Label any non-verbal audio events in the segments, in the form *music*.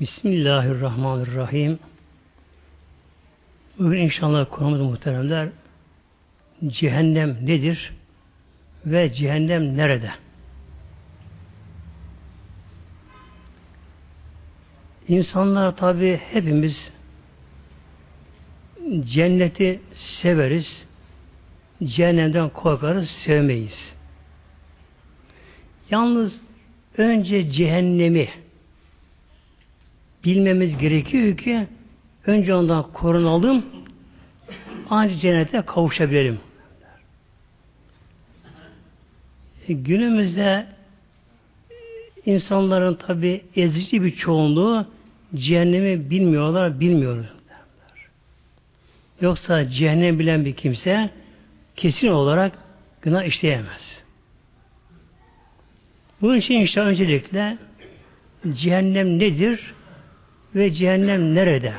Bismillahirrahmanirrahim. Bugün inşallah konumuz muhteremler cehennem nedir ve cehennem nerede? İnsanlar tabi hepimiz cenneti severiz, cehennemden korkarız, sevmeyiz. Yalnız önce cehennemi bilmemiz gerekiyor ki önce ondan korunalım ancak cennete kavuşabilirim. E, günümüzde insanların tabi ezici bir çoğunluğu cehennemi bilmiyorlar, bilmiyoruz. Yoksa cehennem bilen bir kimse kesin olarak günah işleyemez. Bunun için işte öncelikle cehennem nedir ve cehennem nerede?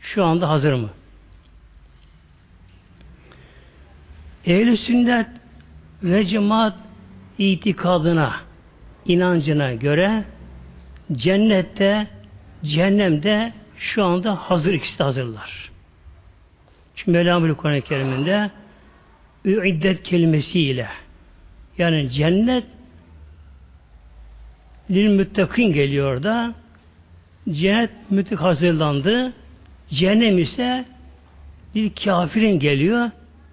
Şu anda hazır mı? Ehl-i sünnet ve cemaat itikadına, inancına göre cennette, cehennemde şu anda hazır ikisi de hazırlar. Çünkü Mevlam Kur'an-ı Kerim'inde üiddet kelimesiyle yani cennet lil müttakin geliyor da cennet müttek hazırlandı. Cehennem ise bir kafirin geliyor.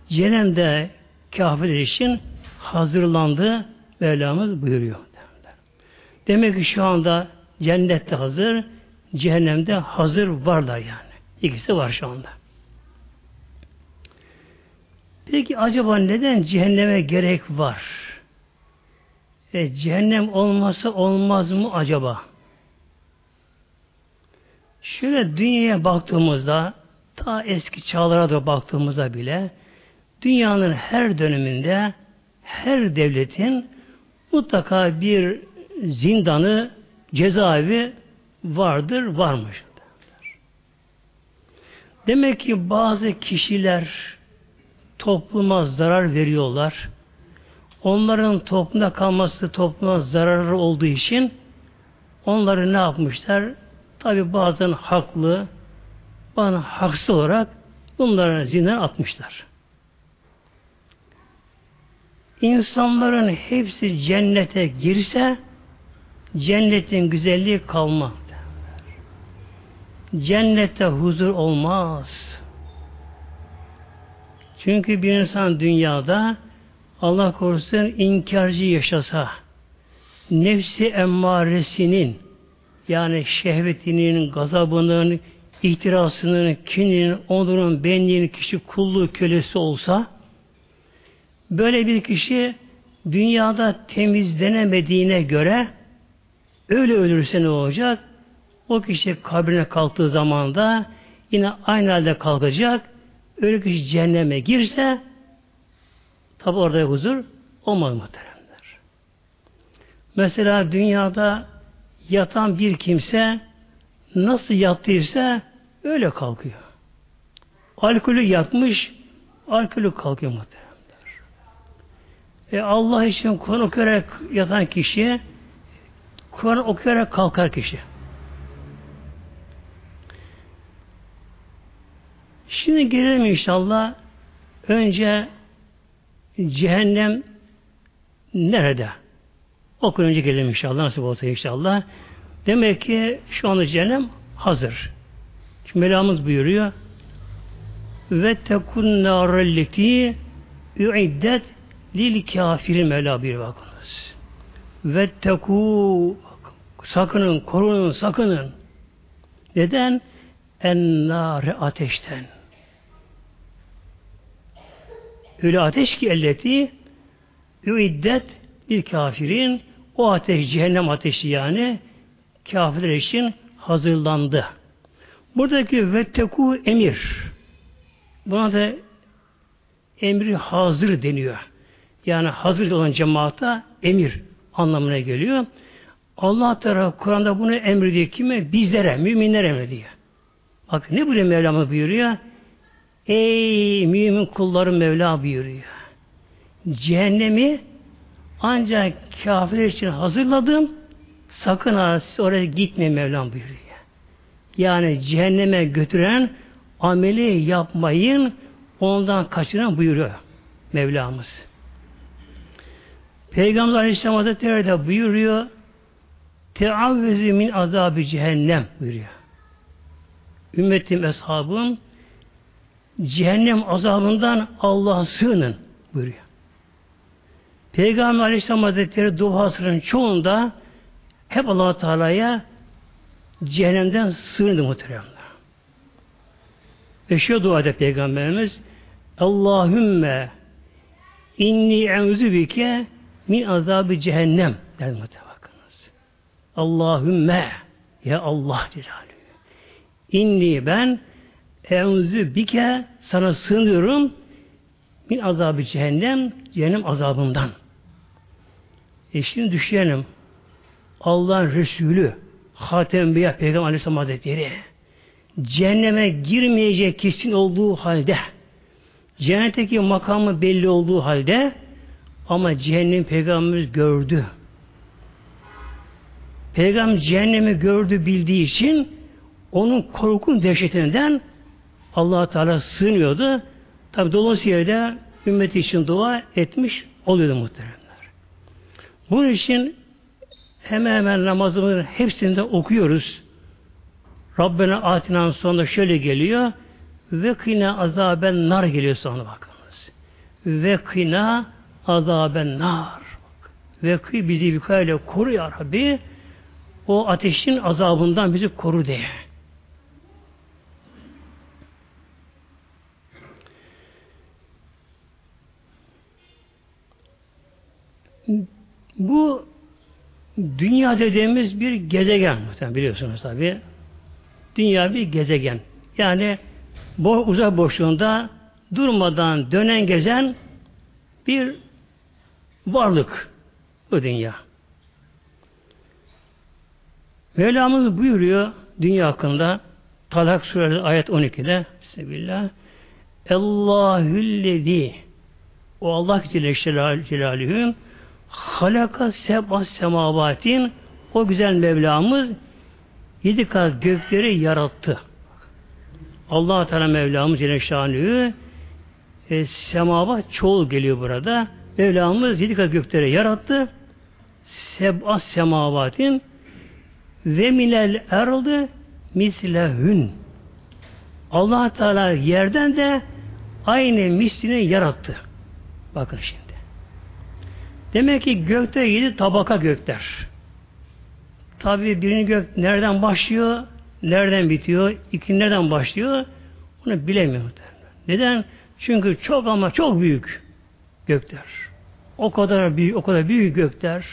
Cehennem de kafirler için hazırlandı. Mevlamız buyuruyor. Demek ki şu anda cennette hazır, cehennemde hazır varlar yani. İkisi var şu anda. Peki acaba neden cehenneme gerek var? E, cehennem olması olmaz mı acaba? Şöyle dünyaya baktığımızda ta eski çağlara da baktığımızda bile dünyanın her döneminde her devletin mutlaka bir zindanı, cezaevi vardır, varmış. Demek ki bazı kişiler topluma zarar veriyorlar. Onların toplumda kalması topluma zararı olduğu için onları ne yapmışlar? Tabi bazen haklı, bazen haksız olarak bunları zindan atmışlar. İnsanların hepsi cennete girse cennetin güzelliği kalmaz. Cennette huzur olmaz. Çünkü bir insan dünyada Allah korusun inkarcı yaşasa nefsi emmaresinin yani şehvetinin, gazabının, ihtirasının, kininin, onurun, benliğinin kişi kulluğu kölesi olsa böyle bir kişi dünyada temizlenemediğine göre öyle ölürse ne olacak? O kişi kabrine kalktığı zaman da yine aynı halde kalkacak. Öyle kişi cehenneme girse tabi orada huzur olmaz muhteremler. Mesela dünyada yatan bir kimse nasıl yattıysa öyle kalkıyor. Alkolü yatmış, alkolü kalkıyor muhteremler. E Allah için Kur'an okuyarak yatan kişi Kur'an okuyarak kalkar kişi. Şimdi gelelim inşallah önce cehennem nerede? Okun önce gelelim inşallah nasıl olsa inşallah. Demek ki şu anda cehennem hazır. Şimdi Mevlamız buyuruyor ve tekun narelleti üiddet lil kafirin Mevla bir bakınız. Ve teku sakının, korunun, sakının. Neden? En nare ateşten. Öyle ateş ki elleti üiddet bir kafirin o ateş cehennem ateşi yani kafirler için hazırlandı. Buradaki vetteku emir. Buna da emri hazır deniyor. Yani hazır olan cemaata emir anlamına geliyor. Allah Teala Kur'an'da bunu emrediyor kime? Bizlere, müminlere emrediyor. Bak ne buraya Mevlamız buyuruyor? Ey mümin kullarım Mevla buyuruyor. Cehennemi ancak kafirler için hazırladım. Sakın ha siz oraya gitmeyin Mevlam buyuruyor. yani cehenneme götüren ameli yapmayın ondan kaçıran buyuruyor Mevlamız. Peygamber Aleyhisselam Hazretleri de buyuruyor Teavvüzü min azabı cehennem buyuruyor. Ümmetim, eshabım cehennem azabından Allah'a sığının buyuruyor. Peygamber Aleyhisselam Hazretleri duasının çoğunda hep allah Teala'ya cehennemden sığındı muhteremler. Ve şu dua eder Peygamberimiz Allahümme inni enzu bike min azabı cehennem der muhterem. Allahümme ya Allah Celaluhu inni ben enzu bike sana sığınıyorum min azabı cehennem cehennem azabından. E şimdi düşünelim Allah'ın Resulü Hatem Enbiya Peygamber Aleyhisselam Hazretleri cehenneme girmeyecek kesin olduğu halde cennetteki makamı belli olduğu halde ama cehennem peygamberimiz gördü. Peygamber cehennemi gördü bildiği için onun korkun dehşetinden allah Teala sığınıyordu. Tabi dolayısıyla da ümmeti için dua etmiş oluyordu muhteremler. Bunun için hemen hemen namazımızın hepsinde okuyoruz. Rabbena atinan sonunda şöyle geliyor. Ve kına azaben nar geliyor sonra bakınız. Ve kına azaben nar. Ve kı bizi bir kayla koru ya Rabbi. O ateşin azabından bizi koru diye. Bu dünya dediğimiz bir gezegen muhtemelen biliyorsunuz tabi. Dünya bir gezegen. Yani bu uzay boşluğunda durmadan dönen gezen bir varlık bu dünya. Mevlamız buyuruyor dünya hakkında Talak suresi ayet 12'de Bismillah Allahüllezi o Allah Celle Celaluhu halaka seb'a semavatin o güzel Mevlamız yedi kat gökleri yarattı. Allah Teala Mevlamız Celle Şanlı'yı e, semava çoğul geliyor burada. Mevlamız yedi kat gökleri yarattı. Seb'a semavatin ve minel erdi mislehün. Allah Teala yerden de aynı mislini yarattı. Bakın şimdi. Demek ki gökte yedi tabaka gökler. Tabi birinci gök nereden başlıyor, nereden bitiyor, ikinci nereden başlıyor, onu bilemiyor. Neden? Çünkü çok ama çok büyük gökler. O kadar büyük, o kadar büyük gökler.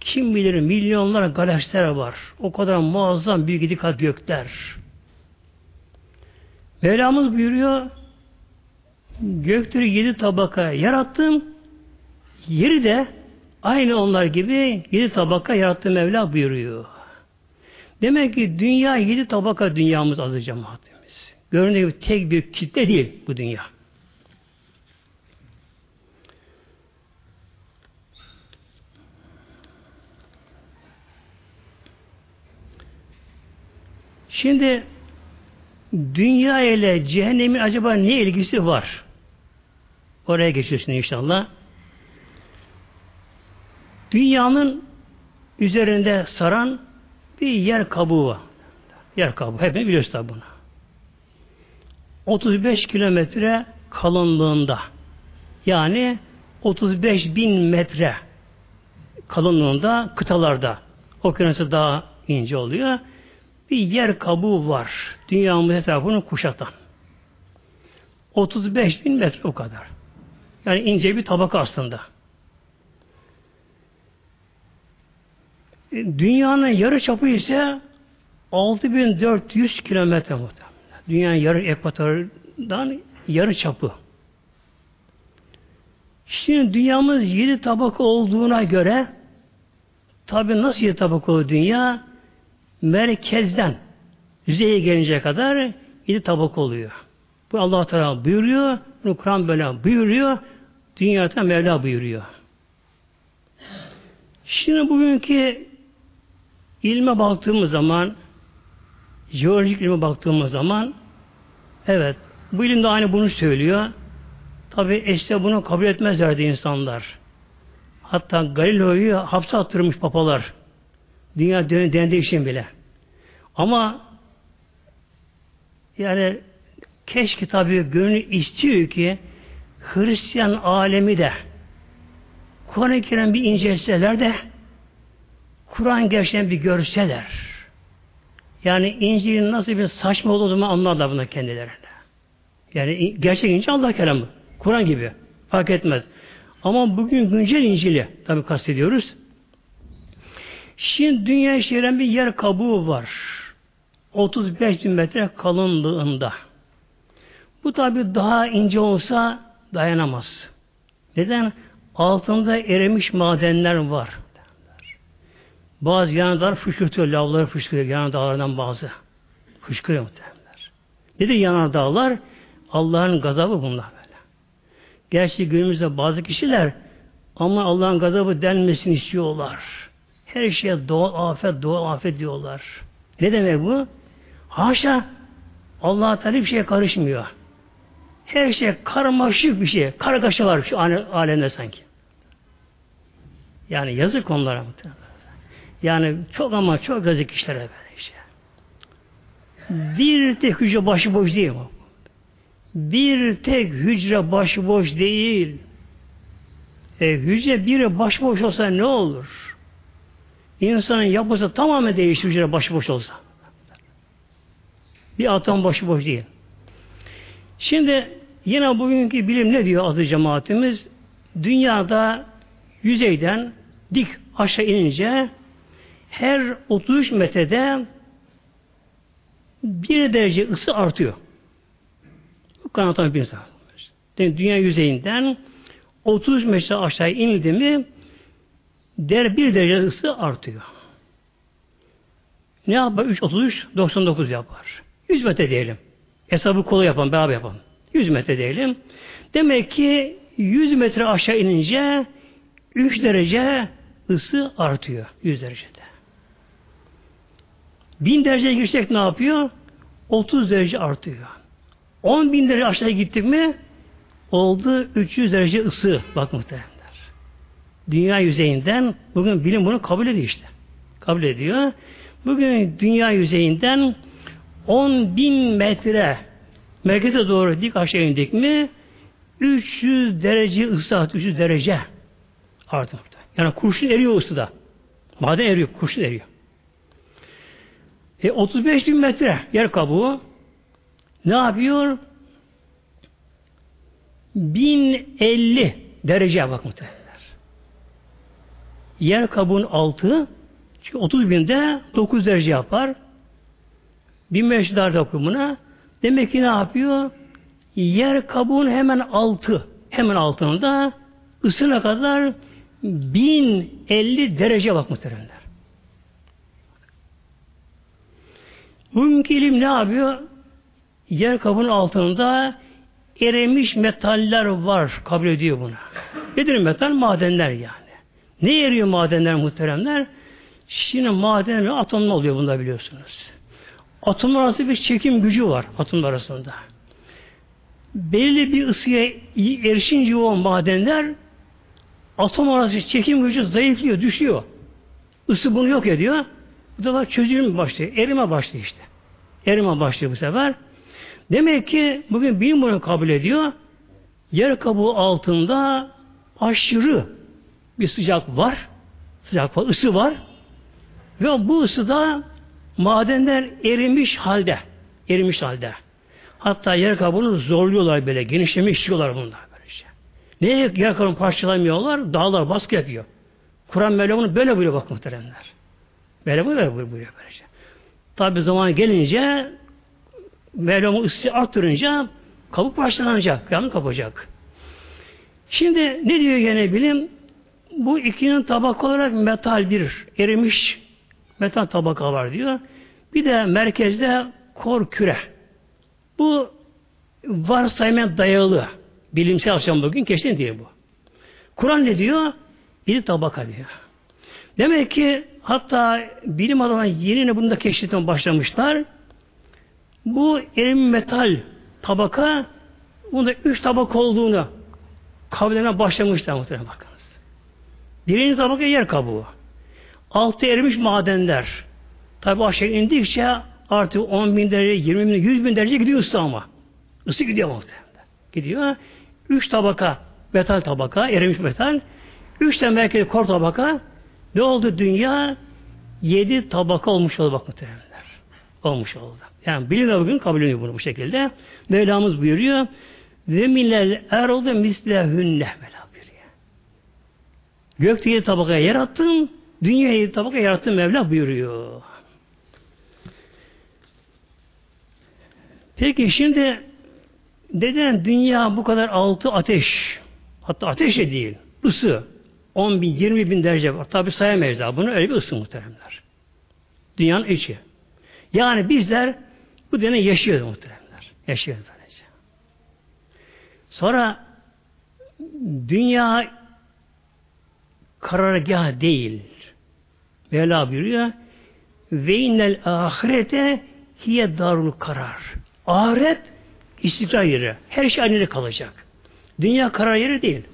Kim bilir milyonlar galaksiler var. O kadar muazzam büyük dikkat gökler. Mevlamız buyuruyor gökleri yedi tabaka yarattım. Yeri de aynı onlar gibi yedi tabaka yarattı Mevla buyuruyor. Demek ki dünya yedi tabaka dünyamız azı cemaatimiz. Göründüğü gibi tek bir kitle değil bu dünya. Şimdi dünya ile cehennemin acaba ne ilgisi var? Oraya geçiyorsun inşallah. Dünyanın üzerinde saran bir yer kabuğu var. Yer kabuğu. Hepimiz biliyoruz tabi bunu. 35 kilometre kalınlığında yani 35 bin metre kalınlığında kıtalarda okyanusu daha ince oluyor. Bir yer kabuğu var. Dünyamız etrafını kuşatan. 35 bin metre o kadar. Yani ince bir tabaka aslında. Dünyanın yarı çapı ise 6400 kilometre muhtemelen. Dünyanın yarı ekvatordan yarı çapı. Şimdi dünyamız yedi tabaka olduğuna göre tabi nasıl yedi tabaka olur dünya? Merkezden yüzeye gelince kadar yedi tabaka oluyor. Bu Allah Teala buyuruyor, bunu Kur'an böyle buyuruyor, dünyada Mevla buyuruyor. Şimdi bugünkü ilme baktığımız zaman jeolojik ilme baktığımız zaman evet bu ilim de aynı bunu söylüyor. Tabi işte bunu kabul etmezlerdi insanlar. Hatta Galileo'yu hapse attırmış papalar. Dünya dendiği için bile. Ama yani keşke tabi gönül istiyor ki Hristiyan alemi de Kur'an-ı Kerim bir inceleseler de Kur'an gerçekten bir görseler. Yani İncil'in nasıl bir saçma olduğunu anlarlar buna kendilerine. Yani gerçek İncil Allah kelamı. Kur'an gibi. Fark etmez. Ama bugün güncel İncil'i tabi kastediyoruz. Şimdi dünya şehrin bir yer kabuğu var. 35 bin metre kalınlığında. Bu tabi daha ince olsa dayanamaz. Neden? Altında erimiş madenler var. Bazı yanardağlar fışkırtıyor, lavları fışkırıyor yanardağlardan bazı. Fışkırıyor muhtemelenler. Nedir yanardağlar? Allah'ın gazabı bunlar böyle. Gerçi günümüzde bazı kişiler ama Allah'ın gazabı denmesini istiyorlar. Her şeye doğal afet, doğal afet diyorlar. Ne demek bu? Haşa Allah Teala bir şeye karışmıyor. Her şey karmaşık bir şey. Kargaşa var şu alemde sanki. Yani yazık onlara muhtemelen. Yani çok ama çok yazık işlere böyle işte. Bir tek hücre başıboş değil mi? Bir tek hücre başıboş değil. E, hücre biri başıboş olsa ne olur? İnsanın yapısı tamamen değişir hücre başıboş olsa. Bir atom başıboş değil. Şimdi yine bugünkü bilim ne diyor azı cemaatimiz? Dünyada yüzeyden dik aşağı inince her 33 metrede bir derece ısı artıyor. Bu kanatan bir insan. Yani dünya yüzeyinden 30 metre aşağı inildi mi der bir derece ısı artıyor. Ne yapar? 3, 33, 99 yapar. 100 metre diyelim. Hesabı kolay yapalım, beraber yapalım. 100 metre diyelim. Demek ki 100 metre aşağı inince 3 derece ısı artıyor 100 derecede. 1000 dereceye girsek ne yapıyor? 30 derece artıyor. 10 bin derece aşağıya gittik mi oldu 300 derece ısı. Bak muhtemelenler. Dünya yüzeyinden bugün bilim bunu kabul ediyor işte. Kabul ediyor. Bugün dünya yüzeyinden 10 bin metre merkeze doğru dik aşağı indik mi 300 derece ısı artıyor. 300 derece artıyor. Yani kurşun eriyor ısıda. Maden eriyor, kurşun eriyor. E 35 bin metre yer kabuğu ne yapıyor? 1050 derece bak muhtemelenler. Yer kabuğun altı çünkü 30 binde 9 derece yapar. 1500 darda okumuna demek ki ne yapıyor? Yer kabuğun hemen altı hemen altında ısına kadar 1050 derece bak muhtemelenler. Bugünkü ilim ne yapıyor? Yer kabuğunun altında erimiş metaller var. Kabul ediyor bunu. Nedir metal? Madenler yani. Ne eriyor madenler muhteremler? Şimdi madenler atomlu oluyor bunda biliyorsunuz. Atomlar arasında bir çekim gücü var atomlar arasında. Belli bir ısıya erişince o madenler atom arası çekim gücü zayıflıyor, düşüyor. Isı bunu yok ediyor. Bu defa çözülme başlıyor. Erime başlıyor işte. Erime başlıyor bu sefer. Demek ki bugün bilim bunu kabul ediyor. Yer kabuğu altında aşırı bir sıcak var. Sıcak var, ısı var. Ve bu ısıda madenler erimiş halde. Erimiş halde. Hatta yer kabuğunu zorluyorlar böyle. Genişleme istiyorlar bunlar. Böylece. Neye yer kabuğunu parçalamıyorlar? Dağlar baskı yapıyor. Kur'an Mevlamını böyle buyuruyor bak muhteremler. Böyle böyle buyuruyor böylece. Tabi zaman gelince Mevlam'ın ısıyı arttırınca kabuk parçalanacak. Kıyamet kapacak. Şimdi ne diyor gene bilim? Bu ikinin tabaka olarak metal bir erimiş metal tabaka var diyor. Bir de merkezde kor küre. Bu varsayma dayalı. Bilimsel açıdan bugün kesin diye bu. Kur'an ne diyor? Bir tabaka diyor. Demek ki hatta bilim adamları yeni bunu da keşfetmeye başlamışlar. Bu erim metal tabaka bunda üç tabaka olduğunu kabullerine başlamışlar muhtemelen bakınız. Birinci tabaka yer kabuğu. Altı erimiş madenler. Tabi aşağı indikçe artık 10 bin derece, 20 bin, 100 bin derece gidiyor ısı ama. Isı gidiyor muhtemelen. Gidiyor. Üç tabaka metal tabaka, erimiş metal. Üç tane merkezi kor tabaka. Ne oldu dünya? Yedi tabaka olmuş oldu bak muhtemelenler. Olmuş oldu. Yani biliniyor bugün kabul ediyor bunu bu şekilde. Mevlamız buyuruyor. Ve minel erolde mislehünne Mevla buyuruyor. Gökte yedi tabakaya yarattın, dünyayı yedi tabakaya yarattın Mevla buyuruyor. Peki şimdi neden dünya bu kadar altı ateş, hatta ateş de değil, ısı, 10 bin, 20 bin derece var. Tabi sayamayız daha bunu, öyle bir ısı muhteremler. Dünyanın içi. Yani bizler bu dünyada yaşıyoruz muhteremler. Yaşıyoruz böylece. Sonra dünya karargah değil. Mevla buyuruyor ve innel ahirete hiye darul karar. Ahiret istikrar yeri. Her şey aynı kalacak. Dünya karar yeri değil.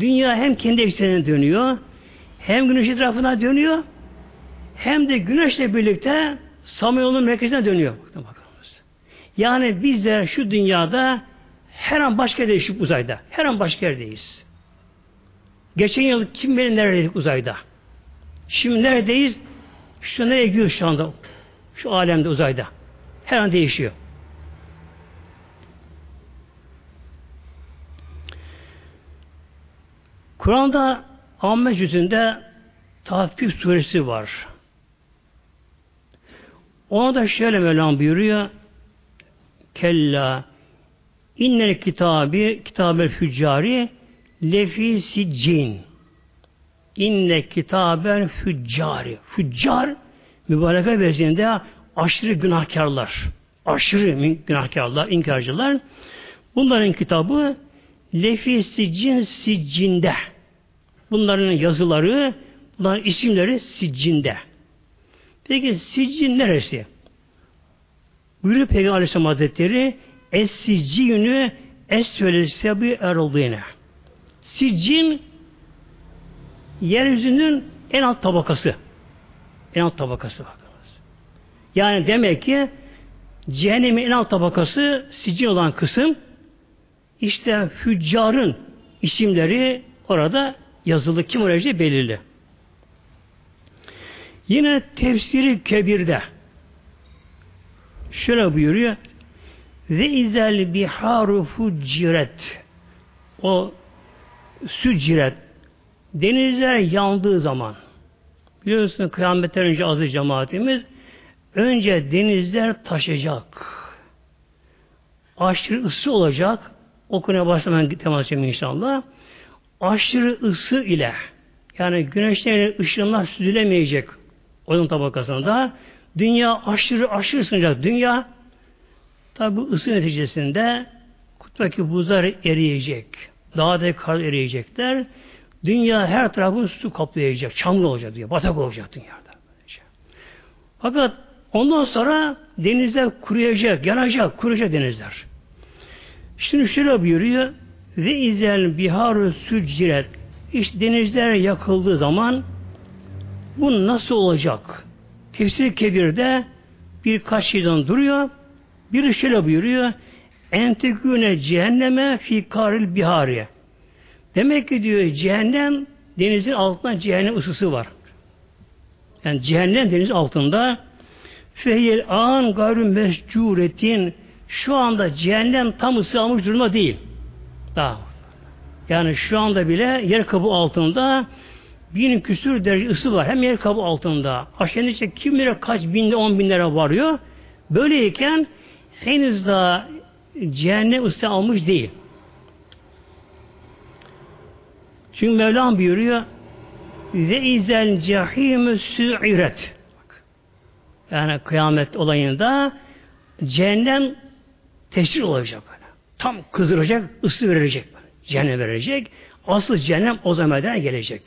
Dünya hem kendi eksenine dönüyor, hem güneş etrafına dönüyor, hem de güneşle birlikte Samanyolu'nun merkezine dönüyor. Bakınız. Yani bizler şu dünyada her an başka yerdeyiz uzayda. Her an başka yerdeyiz. Geçen yıl kim bilir neredeydik uzayda. Şimdi neredeyiz? Şu nereye gidiyoruz şu anda? Şu alemde uzayda. Her an değişiyor. Kur'an'da Amme cüzünde Tahfif suresi var. Ona da şöyle Mevlam buyuruyor. Kella innel kitabı kitabel füccari lefi siccin inne kitabel füccari füccar mübareke versiyonunda aşırı günahkarlar aşırı günahkarlar, inkarcılar bunların kitabı lefi siccin siccinde bunların yazıları bunların isimleri siccinde peki siccin neresi? Buyuruyor Peygamber Aleyhisselam Hazretleri Es-siccînü es-söyle sebi eroldığına. Siccin yeryüzünün en alt tabakası. En alt tabakası bakınız. Yani demek ki cehennemin en alt tabakası siccin olan kısım işte füccarın isimleri orada yazılı. Kim olacağı belirli. Yine tefsiri kebirde şöyle buyuruyor. Ve izel biharu fuciret o süciret denizler yandığı zaman. Biliyorsun kıyametten önce azı cemaatimiz önce denizler taşacak aşırı ısı olacak o konuya başlamadan temas edeceğim inşallah aşırı ısı ile yani güneşten ışınlar süzülemeyecek onun tabakasında dünya aşırı aşırı ısınacak dünya Tabi bu ısı neticesinde kutbaki buzlar eriyecek. Dağda kar eriyecekler. Dünya her tarafı su kaplayacak. Çamlı olacak diyor. Batak olacak dünyada. Fakat ondan sonra denizler kuruyacak, yanacak, kuruyacak denizler. Şimdi şöyle buyuruyor ve izel biharu süciret işte denizler yakıldığı zaman bu nasıl olacak? Tefsir Kebir'de birkaç şeyden duruyor. Bir şöyle buyuruyor. Enteküne cehenneme fi karil bihariye. Demek ki diyor cehennem denizin altında cehennem ısısı var. Yani cehennem deniz altında fehyel an gayrü mescuretin şu anda cehennem tam ısı almış durumda değil. Daha. Yani şu anda bile yer kabı altında bin küsür derece ısı var. Hem yer kabı altında. Aşağı ince kim bilir kaç binde on binlere varıyor. Böyleyken henüz daha cehennem ısı almış değil. Çünkü Mevlam buyuruyor ve izel cehimü sü'iret yani kıyamet olayında cehennem teşhir olacak böyle. Tam kızdıracak, ısı verecek. Cehennem verecek. Asıl cehennem o zamandan gelecek.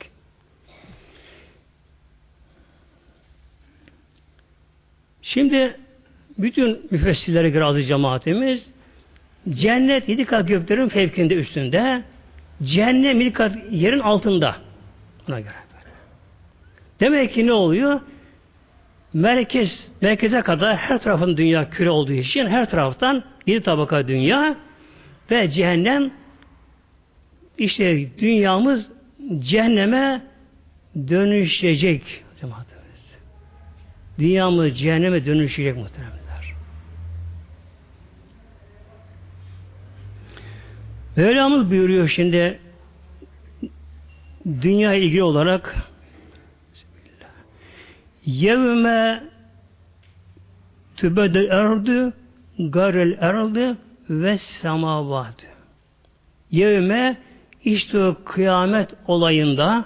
Şimdi bütün müfessirlere göre azı cemaatimiz cennet yedi kat göklerin fevkinde üstünde cehennem yedi kat yerin altında. Buna göre. Demek ki ne oluyor? Merkez, merkeze kadar her tarafın dünya küre olduğu için her taraftan yedi tabaka dünya ve cehennem işte dünyamız cehenneme dönüşecek. Dünyamız cehenneme dönüşecek muhtemelenler. Mevlamız buyuruyor şimdi dünya ilgili olarak Yevme tübedel erdu garel erdu ve semavat. Yevme işte o kıyamet olayında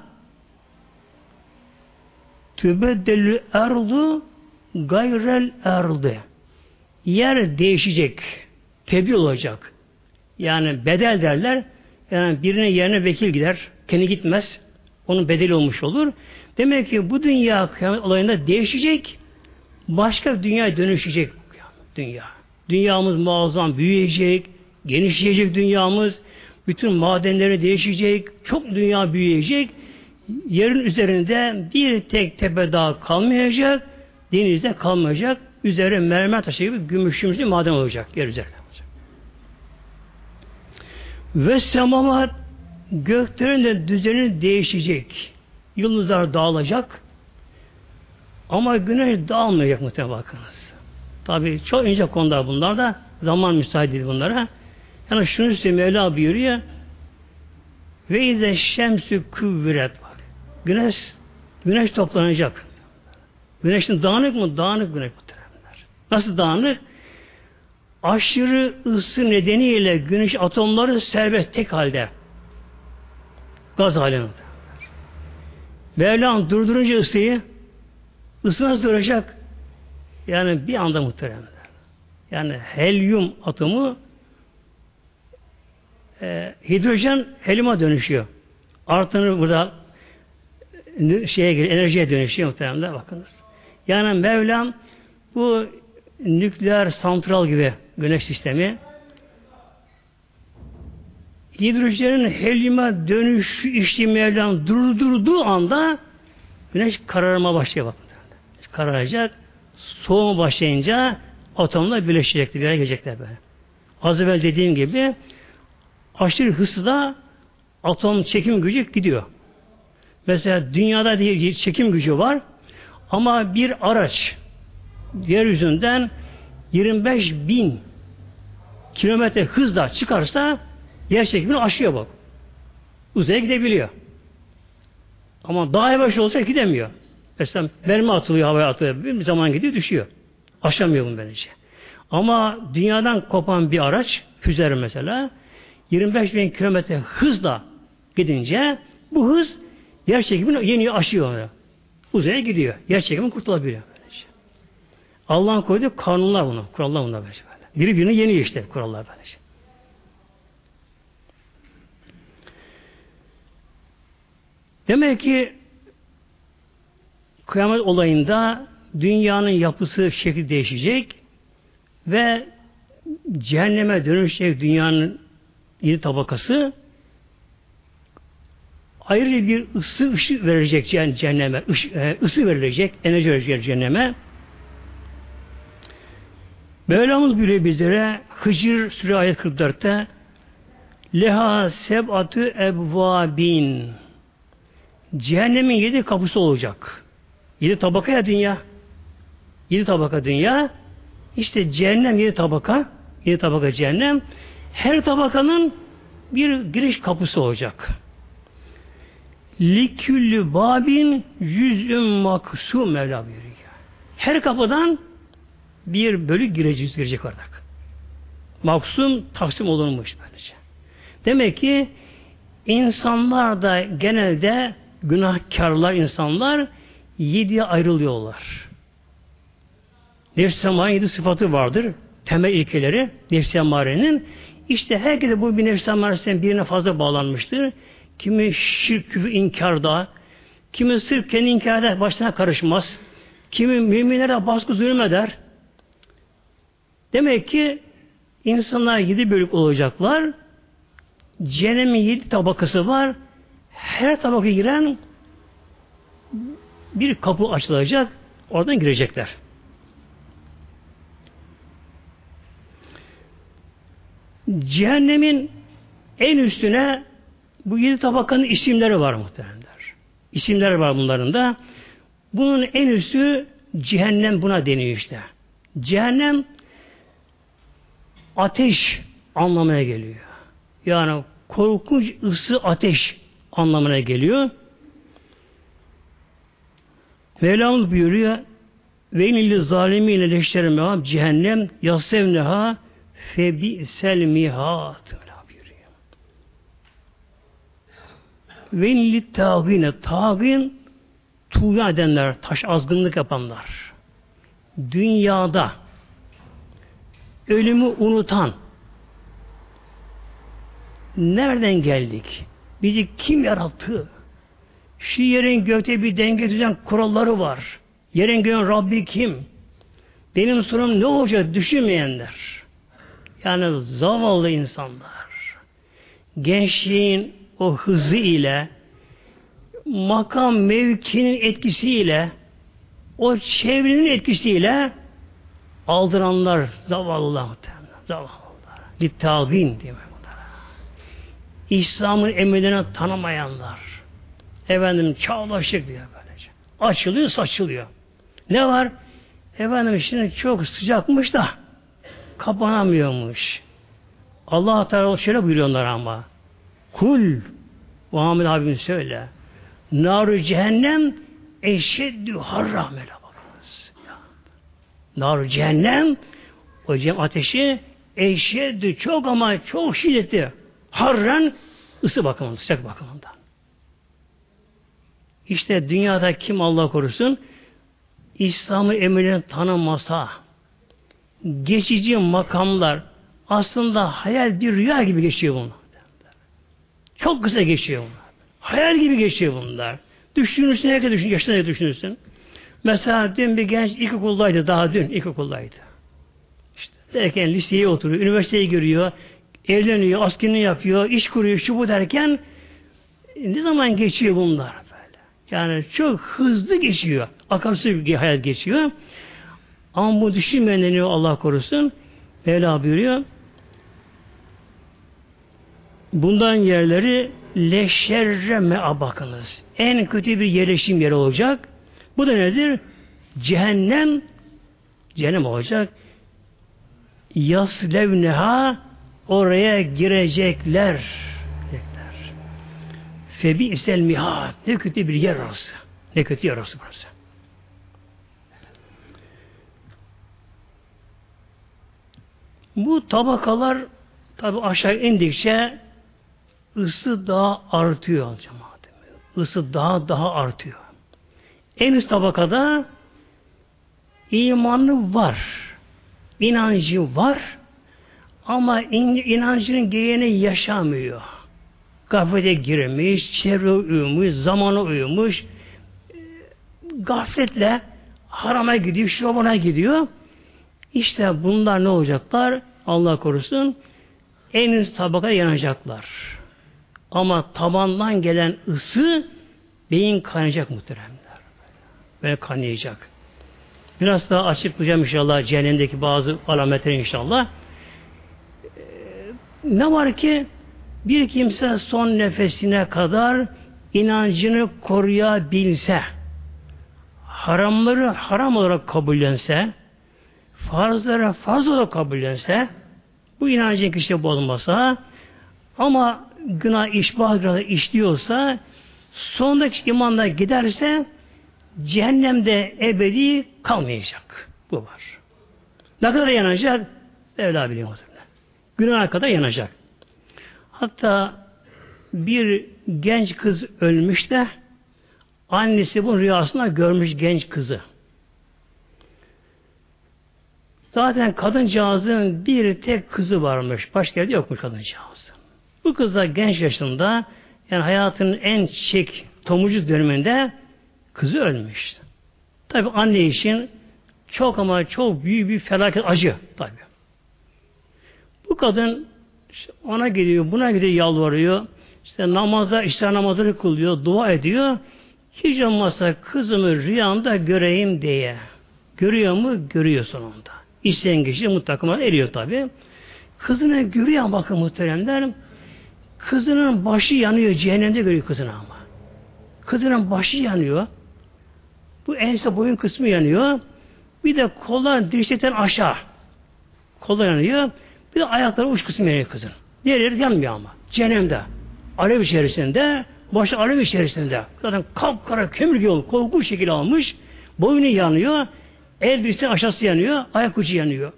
tübeddelü erdu gayrel erdi. Yer değişecek. Tebdil olacak. Yani bedel derler. Yani birine yerine vekil gider. Kendi gitmez. Onun bedeli olmuş olur. Demek ki bu dünya kıyamet olayında değişecek. Başka bir dünyaya dönüşecek dünya. Dünyamız muazzam büyüyecek, genişleyecek dünyamız. Bütün madenleri değişecek, çok dünya büyüyecek. Yerin üzerinde bir tek tepe daha kalmayacak, denizde kalmayacak. Üzeri mermer taşı gibi gümüşümüzü maden olacak yer üzerinde. Ve semavat göklerin de düzeni değişecek. Yıldızlar dağılacak. Ama güneş dağılmayacak muhtemelen bakınız. Tabi çok ince konular bunlar da zaman müsait değil bunlara. Yani şunu söyleyeyim Mevla buyuruyor ve ize şemsü kuvvet var. Güneş güneş toplanacak. Güneşin dağınık mı? Dağınık güneş muhtemelenler. Nasıl dağınık? Aşırı ısı nedeniyle güneş atomları serbest tek halde. Gaz halinde. Mevlam durdurunca ısıyı ısı nasıl duracak? Yani bir anda muhteremler. Yani helyum atomu e, hidrojen helyuma dönüşüyor. Artını burada şeye giriyor, enerjiye dönüşüyor muhteremler bakınız. Yani Mevlam bu nükleer santral gibi güneş sistemi hidrojenin helyuma dönüş işi Mevlam durdurduğu anda güneş kararma başlıyor bakın. Kararacak. Soğuma başlayınca atomlar birleşecekler, bir yere gelecekler böyle. Az evvel dediğim gibi aşırı hızla atom çekim gücü gidiyor. Mesela dünyada bir çekim gücü var ama bir araç yeryüzünden 25 bin kilometre hızla çıkarsa yer çekimini aşıyor bak. Uzaya gidebiliyor. Ama daha yavaş olsa gidemiyor. Mesela mermi atılıyor, havaya atılıyor. Bir zaman gidiyor, düşüyor. Aşamıyor bunu bence. Ama dünyadan kopan bir araç, füze mesela, 25 bin kilometre hızla gidince bu hız yer çekimini yeni aşıyor. Uzaya gidiyor. Yer çekimi kurtulabiliyor. Böylece. Allah'ın koyduğu kanunlar bunu. Kurallar bunlar böylece. Biri birini yeni işte kurallar böylece. Demek ki kıyamet olayında dünyanın yapısı şekli değişecek ve cehenneme dönüşecek dünyanın yedi tabakası ayrı bir ısı ışık verecek cehenneme, e, ısı verilecek, enerji verecek cehenneme. Mevlamız bile bizlere Hıcır Sure ayet 44'te Leha seb'atü ebvabin Cehennemin yedi kapısı olacak. Yedi tabaka ya dünya. Yedi tabaka dünya. İşte cehennem yedi tabaka. Yedi tabaka cehennem. Her tabakanın bir giriş kapısı olacak. Liküllü babin yüzüm maksum Mevla buyuruyor. Her kapıdan bir bölük girecek, girecek olarak. Maksum taksim olunmuş böylece. Demek ki insanlar da genelde günahkarlar insanlar yediye ayrılıyorlar. Nefs-i yedi sıfatı vardır. Temel ilkeleri nefs-i emarenin. İşte herkese bu bir nefs-i emaresinden birine fazla bağlanmıştır. Kimi şirk, inkarda, kimi sırf kendi inkar eder, başına karışmaz. Kimi müminlere baskı zulüm eder. Demek ki insanlar yedi bölük olacaklar. Cehennemin yedi tabakası var. Her tabaka giren bir kapı açılacak. Oradan girecekler. Cehennemin en üstüne bu yedi tabakanın isimleri var muhtemelenler. İsimler var bunların da. Bunun en üstü cehennem buna deniyor işte. Cehennem ateş anlamına geliyor. Yani korkunç ısı ateş anlamına geliyor. Mevlamız buyuruyor ve inilli zalimine leşterim ya cehennem yasevneha fe bi'sel mihat buyuruyor. Ve inilli tağine tağin tuğya edenler, taş azgınlık yapanlar. Dünyada ölümü unutan nereden geldik? Bizi kim yarattı? Şu yerin gökte bir denge düzen kuralları var. Yerin göğün Rabbi kim? Benim sonum ne olacak düşünmeyenler. Yani zavallı insanlar. Gençliğin o hızı ile makam mevkinin etkisiyle o çevrenin etkisiyle aldıranlar zavallılar zavallılar. Littagin diye İslam'ın emirlerini tanımayanlar. Efendim çağlaşık diye böylece. Açılıyor saçılıyor. Ne var? Efendim şimdi çok sıcakmış da kapanamıyormuş. Allah Teala şöyle buyuruyorlar ama. Kul Muhammed abim söyle. Nar cehennem eşeddü harramele bakınız. Nar cehennem o cehennem ateşi eşeddü çok ama çok şiddetli. Harran ısı bakımından, sıcak bakımından. İşte dünyada kim Allah korusun İslam'ı emirlerini tanımasa geçici makamlar aslında hayal bir rüya gibi geçiyor bunlar. Çok kısa geçiyor bunlar. Hayal gibi geçiyor bunlar. Düşünürsün, herkes düşün, yaşına düşünürsün. Mesela dün bir genç ilkokuldaydı, daha dün ilkokuldaydı. İşte derken liseye oturuyor, üniversiteyi görüyor, evleniyor, askerini yapıyor, iş kuruyor, şu bu derken ne zaman geçiyor bunlar? Yani çok hızlı geçiyor. Akarsız bir hayat geçiyor. Ama bu düşünmeyen Allah korusun. Mevla buyuruyor. Bundan yerleri leşerre mea bakınız. En kötü bir yerleşim yeri olacak. Bu da nedir? Cehennem cehennem olacak. Yaslevneha oraya girecekler. Febi isel mihat. Ne kötü bir yer orası. Ne kötü yer orası burası. Bu tabakalar tabi aşağı indikçe ısı daha artıyor cemaat. Isı daha daha artıyor. En üst tabakada imanı var. inancı var. Ama in, inancının gereğini yaşamıyor. Gaflete girmiş, çevre uyumuş, zamana uyumuş. Gafletle harama gidiyor, şobana gidiyor. İşte bunlar ne olacaklar? Allah korusun en üst tabaka yanacaklar. Ama tabandan gelen ısı beyin kaynayacak muhteremler. Böyle kaynayacak. Biraz daha açıklayacağım inşallah cehennemdeki bazı alametleri inşallah. Ee, ne var ki bir kimse son nefesine kadar inancını koruyabilse, haramları haram olarak kabullense, farzları farz olarak kabullense, bu inancın kişi bozmasa, ama günah işbah günah işliyorsa sondaki imanla giderse cehennemde ebedi kalmayacak. Bu var. Ne kadar yanacak? Evla biliyor. Günah kadar yanacak. Hatta bir genç kız ölmüş de annesi bu rüyasında görmüş genç kızı. Zaten kadıncağızın bir tek kızı varmış. Başka yerde yokmuş kadıncağız. Bu kız da genç yaşında yani hayatının en çiçek tomucu döneminde kızı ölmüş. Tabi anne için çok ama çok büyük bir felaket acı tabi. kadın ona gidiyor, buna gidiyor, yalvarıyor. İşte namaza, işte namazını kılıyor, dua ediyor. Hiç olmazsa kızımı rüyamda göreyim diye. Görüyor mu? Görüyor sonunda. İsteyen kişi mutlaka eriyor tabi. Kızını görüyor bakın muhteremler. Kızının başı yanıyor. Cehennemde görüyor kızını ama. Kızının başı yanıyor. Bu ense boyun kısmı yanıyor. Bir de kollar dirsekten aşağı. Kollar yanıyor. Bir de ayakları uç kısmı yanıyor kızın. Diğerleri yanmıyor ama. Cehennemde. Alev içerisinde, başı alev içerisinde. Zaten kapkara kömür gibi. Korkunç şekil almış. Boynu yanıyor. El dirsekten aşağısı yanıyor. Ayak ucu yanıyor.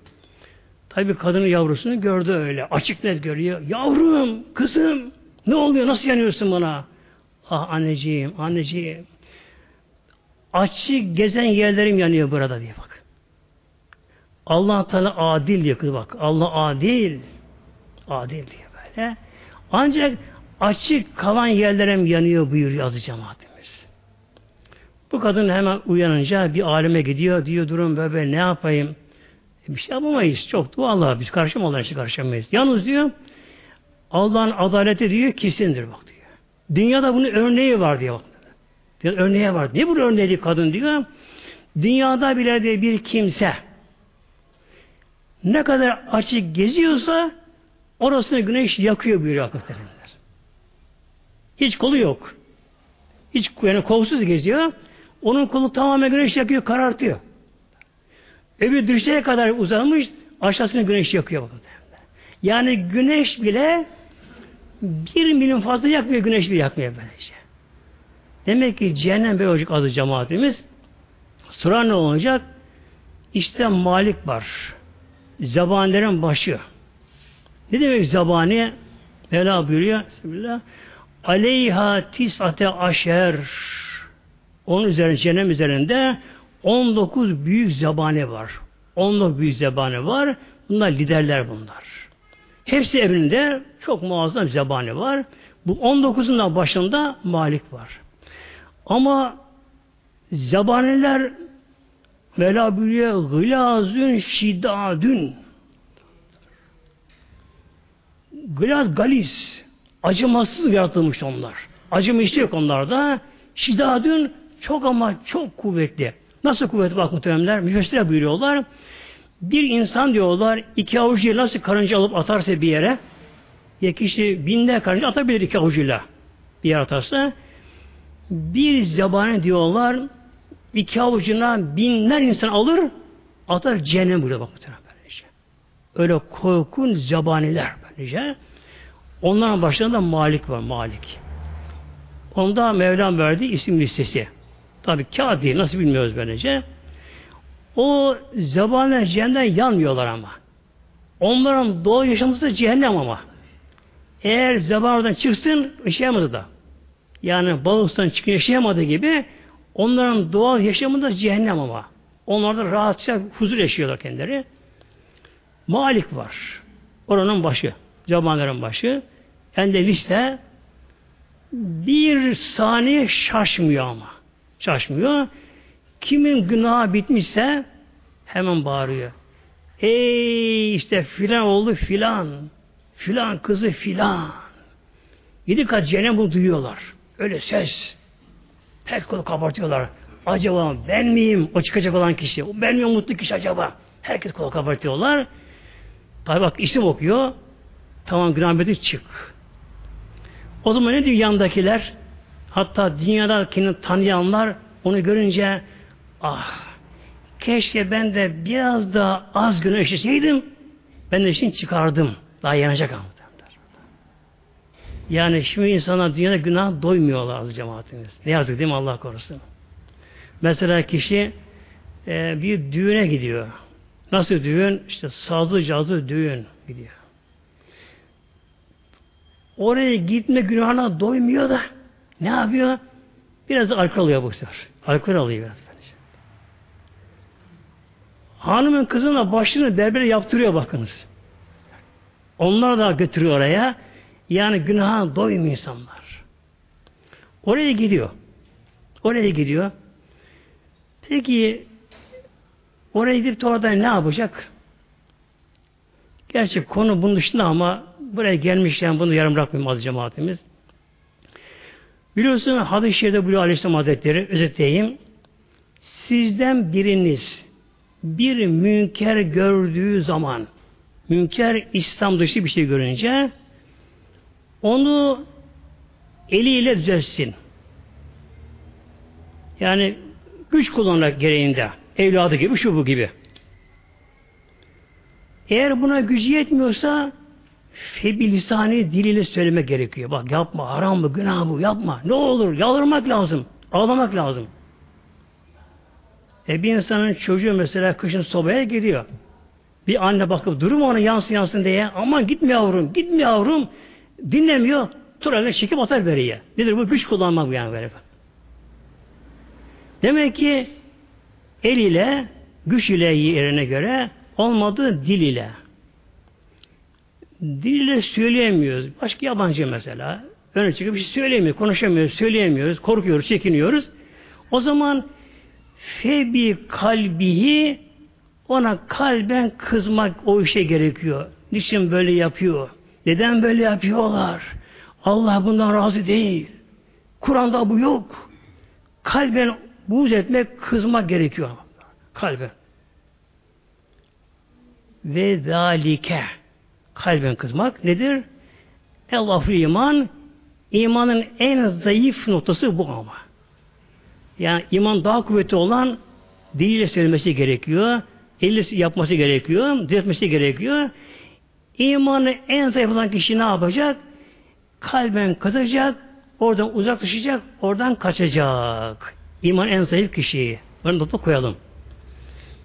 Tabi kadının yavrusunu gördü öyle. Açık net görüyor. Yavrum, kızım, ne oluyor? Nasıl yanıyorsun bana? Ah anneciğim, anneciğim. Açık gezen yerlerim yanıyor burada diye bak. Allah Teala adil diyor bak. Allah adil. Adil diye böyle. Ancak açık kalan yerlerim yanıyor buyuruyor azı cemaatimiz. Bu kadın hemen uyanınca bir alime gidiyor. Diyor durum böyle ne yapayım? Bir şey yapamayız. Çok dua Allah. Biz karşıma işte karşılamayız. Yalnız diyor Allah'ın adaleti diyor kesindir bak diyor. Dünyada bunun örneği var diyor. Diyor, örneği var. Ne bu örneği kadın diyor? Dünyada bile de bir kimse ne kadar açık geziyorsa orasını güneş yakıyor buyuruyor hakikatenler. Hiç kolu yok. Hiç yani kolsuz geziyor. Onun kolu tamamen güneş yakıyor, karartıyor. Öbür dirseğe kadar uzanmış, aşağısını güneş yakıyor. Yani güneş bile bir milim fazla yakmıyor, güneş bile yakmıyor böylece. Demek ki cehennem böyle olacak adı cemaatimiz. Sonra ne olacak? İşte Malik var. Zabanilerin başı. Ne demek zabani? Mevla buyuruyor. Bismillah. Aleyha tisate aşer. Onun üzerinde, cehennem üzerinde 19 büyük zabane var. 19 büyük zabane var. Bunlar liderler bunlar. Hepsi evinde çok muazzam zabane var. Bu 19'un başında Malik var. Ama zabaneler Mevla buyuruyor gılazün şidadün Gılaz galis acımasız yaratılmış onlar. Acımış yok onlarda. Şidadün çok ama çok kuvvetli. Nasıl kuvvetli bak muhteremler? Müfessirler buyuruyorlar. Bir insan diyorlar iki avucuyla nasıl karınca alıp atarsa bir yere ya kişi binde karınca atabilir iki avucuyla bir yer atarsa bir zebani diyorlar iki avucuna binler insan alır atar cehennem buyuruyor bak muhtemelen böylece. Öyle korkun zebaniler böylece. Onların başlarında Malik var Malik. Onda Mevlam verdi isim listesi. Tabi kağıt değil. Nasıl bilmiyoruz böylece. O zebaniler cehennemden yanmıyorlar ama. Onların doğal yaşaması da cehennem ama. Eğer zeban oradan çıksın yaşayamadı da. Yani bağıstan çıkın yaşayamadığı gibi onların doğal yaşamı da cehennem ama. Onlar da rahatça huzur yaşıyorlar kendileri. Malik var. Oranın başı. Zamanların başı. Yani de liste bir saniye şaşmıyor ama. Şaşmıyor. Kimin günahı bitmişse hemen bağırıyor. Ey işte filan oldu filan. Filan kızı filan. Yedi kat cehennem bunu duyuyorlar. Öyle ses. Pek kolu kabartıyorlar. Acaba ben miyim o çıkacak olan kişi? O ben miyim mutlu kişi acaba? Herkes kolu kabartıyorlar. Tabi bak isim okuyor. Tamam günah çık. O zaman ne diyor yandakiler? Hatta dünyada kendini tanıyanlar onu görünce ah keşke ben de biraz daha az günah işleseydim ben de şimdi çıkardım. Daha yanacak ama. Yani şimdi insanlar dünyada günah doymuyorlar az cemaatimiz. Ne yazık değil mi Allah korusun. Mesela kişi e, bir düğüne gidiyor. Nasıl düğün? İşte sazlı cazlı düğün gidiyor. Oraya gitme günahına doymuyor da ne yapıyor? Biraz alkol alıyor bu sefer. Alkol alıyor biraz. Bence. Hanımın kızına başını berbere yaptırıyor bakınız. Onlar da götürüyor oraya. Yani günaha doymuyor insanlar. Oraya gidiyor. Oraya gidiyor. Peki oraya gidip de orada ne yapacak? Gerçi konu bunun dışında ama buraya gelmişken bunu yarım bırakmayayım az cemaatimiz. Biliyorsun hadis-i şerifte buyuruyor Aleyhisselam Hazretleri özetleyeyim. Sizden biriniz bir münker gördüğü zaman münker İslam dışı bir şey görünce onu eliyle düzelsin. Yani güç kullanarak gereğinde. Evladı gibi, şu bu gibi. Eğer buna gücü yetmiyorsa febi lisani diliyle söylemek gerekiyor. Bak yapma, haram mı, günah mı, yapma. Ne olur, yalırmak lazım. Ağlamak lazım. E bir insanın çocuğu mesela kışın sobaya gidiyor. Bir anne bakıp durum ona yansın yansın diye aman gitme yavrum, gitme yavrum dinlemiyor. Turayla çekip atar beriye. Nedir bu? Güç kullanmak bu yani böyle. Demek ki el ile güç ile yerine göre olmadı dil ile. Dil ile söyleyemiyoruz. Başka yabancı mesela. Öne çıkıp bir şey söyleyemiyor, konuşamıyoruz, söyleyemiyoruz, korkuyoruz, çekiniyoruz. O zaman febi kalbihi ona kalben kızmak o işe gerekiyor. Niçin böyle yapıyor? Neden böyle yapıyorlar? Allah bundan razı değil. Kur'an'da bu yok. Kalben buğz etmek, kızmak gerekiyor. Kalben. Ve zalike kalben kızmak nedir? Allah'u iman imanın en zayıf noktası bu ama. Yani iman daha kuvvetli olan diliyle söylemesi gerekiyor. Elle yapması gerekiyor. Düzeltmesi gerekiyor. İmanı en zayıf olan kişi ne yapacak? Kalben kızacak, oradan uzaklaşacak, oradan kaçacak. İman en zayıf kişi. Bunu da koyalım.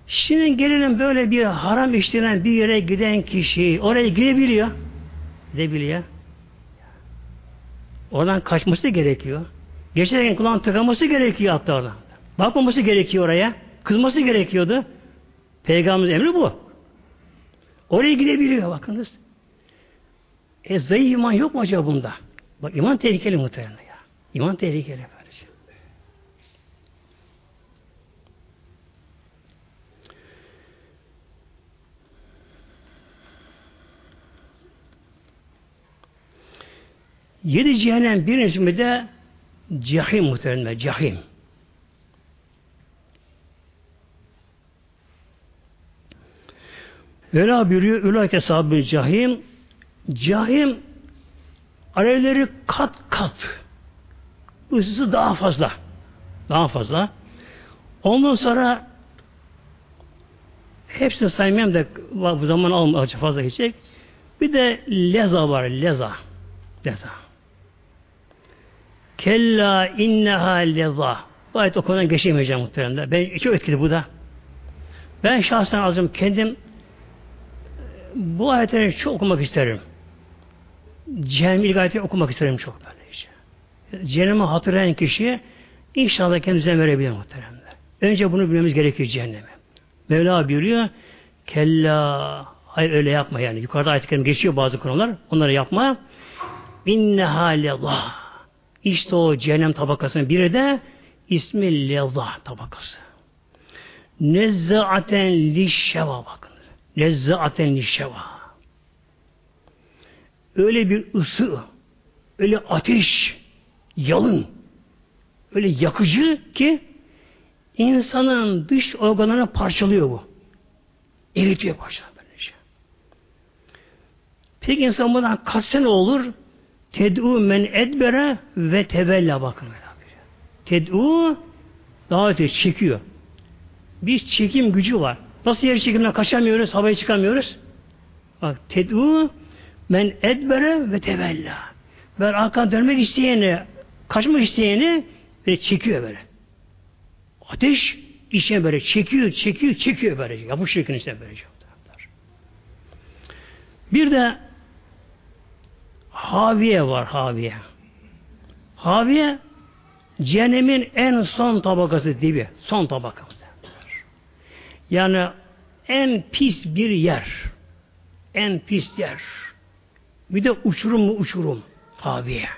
Şimdi gelelim böyle bir haram işlenen bir yere giden kişi oraya gidebiliyor. Gidebiliyor. Oradan kaçması gerekiyor. Geçerken kulağın tıkaması gerekiyor hatta orada. Bakmaması gerekiyor oraya. Kızması gerekiyordu. Peygamberimiz emri bu. Oraya gidebiliyor bakınız. E zayıf iman yok mu acaba bunda? Bak iman tehlikeli muhtemelen ya. İman tehlikeli. Böylece. Yedi cehennem bir ismi de cahim muhtemelen. Cahim. Öyle buyuruyor. Ülake sahibi cahim. Cahim alevleri kat kat. Isısı daha fazla. Daha fazla. Ondan sonra hepsini saymayayım da bu zaman almayacak fazla geçecek. Bir de leza var. Leza. Leza. Kella inneha leza. Bu ayet o konudan geçemeyeceğim muhtemelen. Ben çok etkili bu da. Ben şahsen azım kendim bu ayetleri çok okumak isterim. Cehennem ilk ayetleri okumak isterim çok böylece. Cehennemi hatırlayan kişi inşallah kendisine verebilir muhteremler. Önce bunu bilmemiz gerekiyor cehenneme. Mevla buyuruyor Kella hayır öyle yapma yani. Yukarıda ayet geçiyor bazı konular. Onları yapma. İnne halillah. İşte o cehennem tabakasının biri de ismi lezza tabakası. Nezzaaten lişşeva bakın. Lezzaaten lişşeva. Öyle bir ısı, öyle ateş, yalın, öyle yakıcı ki insanın dış organlarını parçalıyor bu. Eritiyor parçalıyor böylece. Peki insan bundan kaç sene olur? Ted'u men edbere ve tevella bakın. Ted'u daha öte çekiyor. Bir çekim gücü var. Nasıl yer çekimden kaçamıyoruz, havaya çıkamıyoruz? Bak ted'u men edbere ve tevella. Ben arkadan dönmek isteyeni, kaçmak isteyeni böyle çekiyor böyle. Ateş içine böyle çekiyor, çekiyor, çekiyor böyle. Yapış şeklinde işte böyle. Bir de Haviye var Haviye. Haviye cehennemin en son tabakası dibi. Son tabaka. Yani en pis bir yer. En pis yer. Bir de uçurum mu uçurum. Haviye.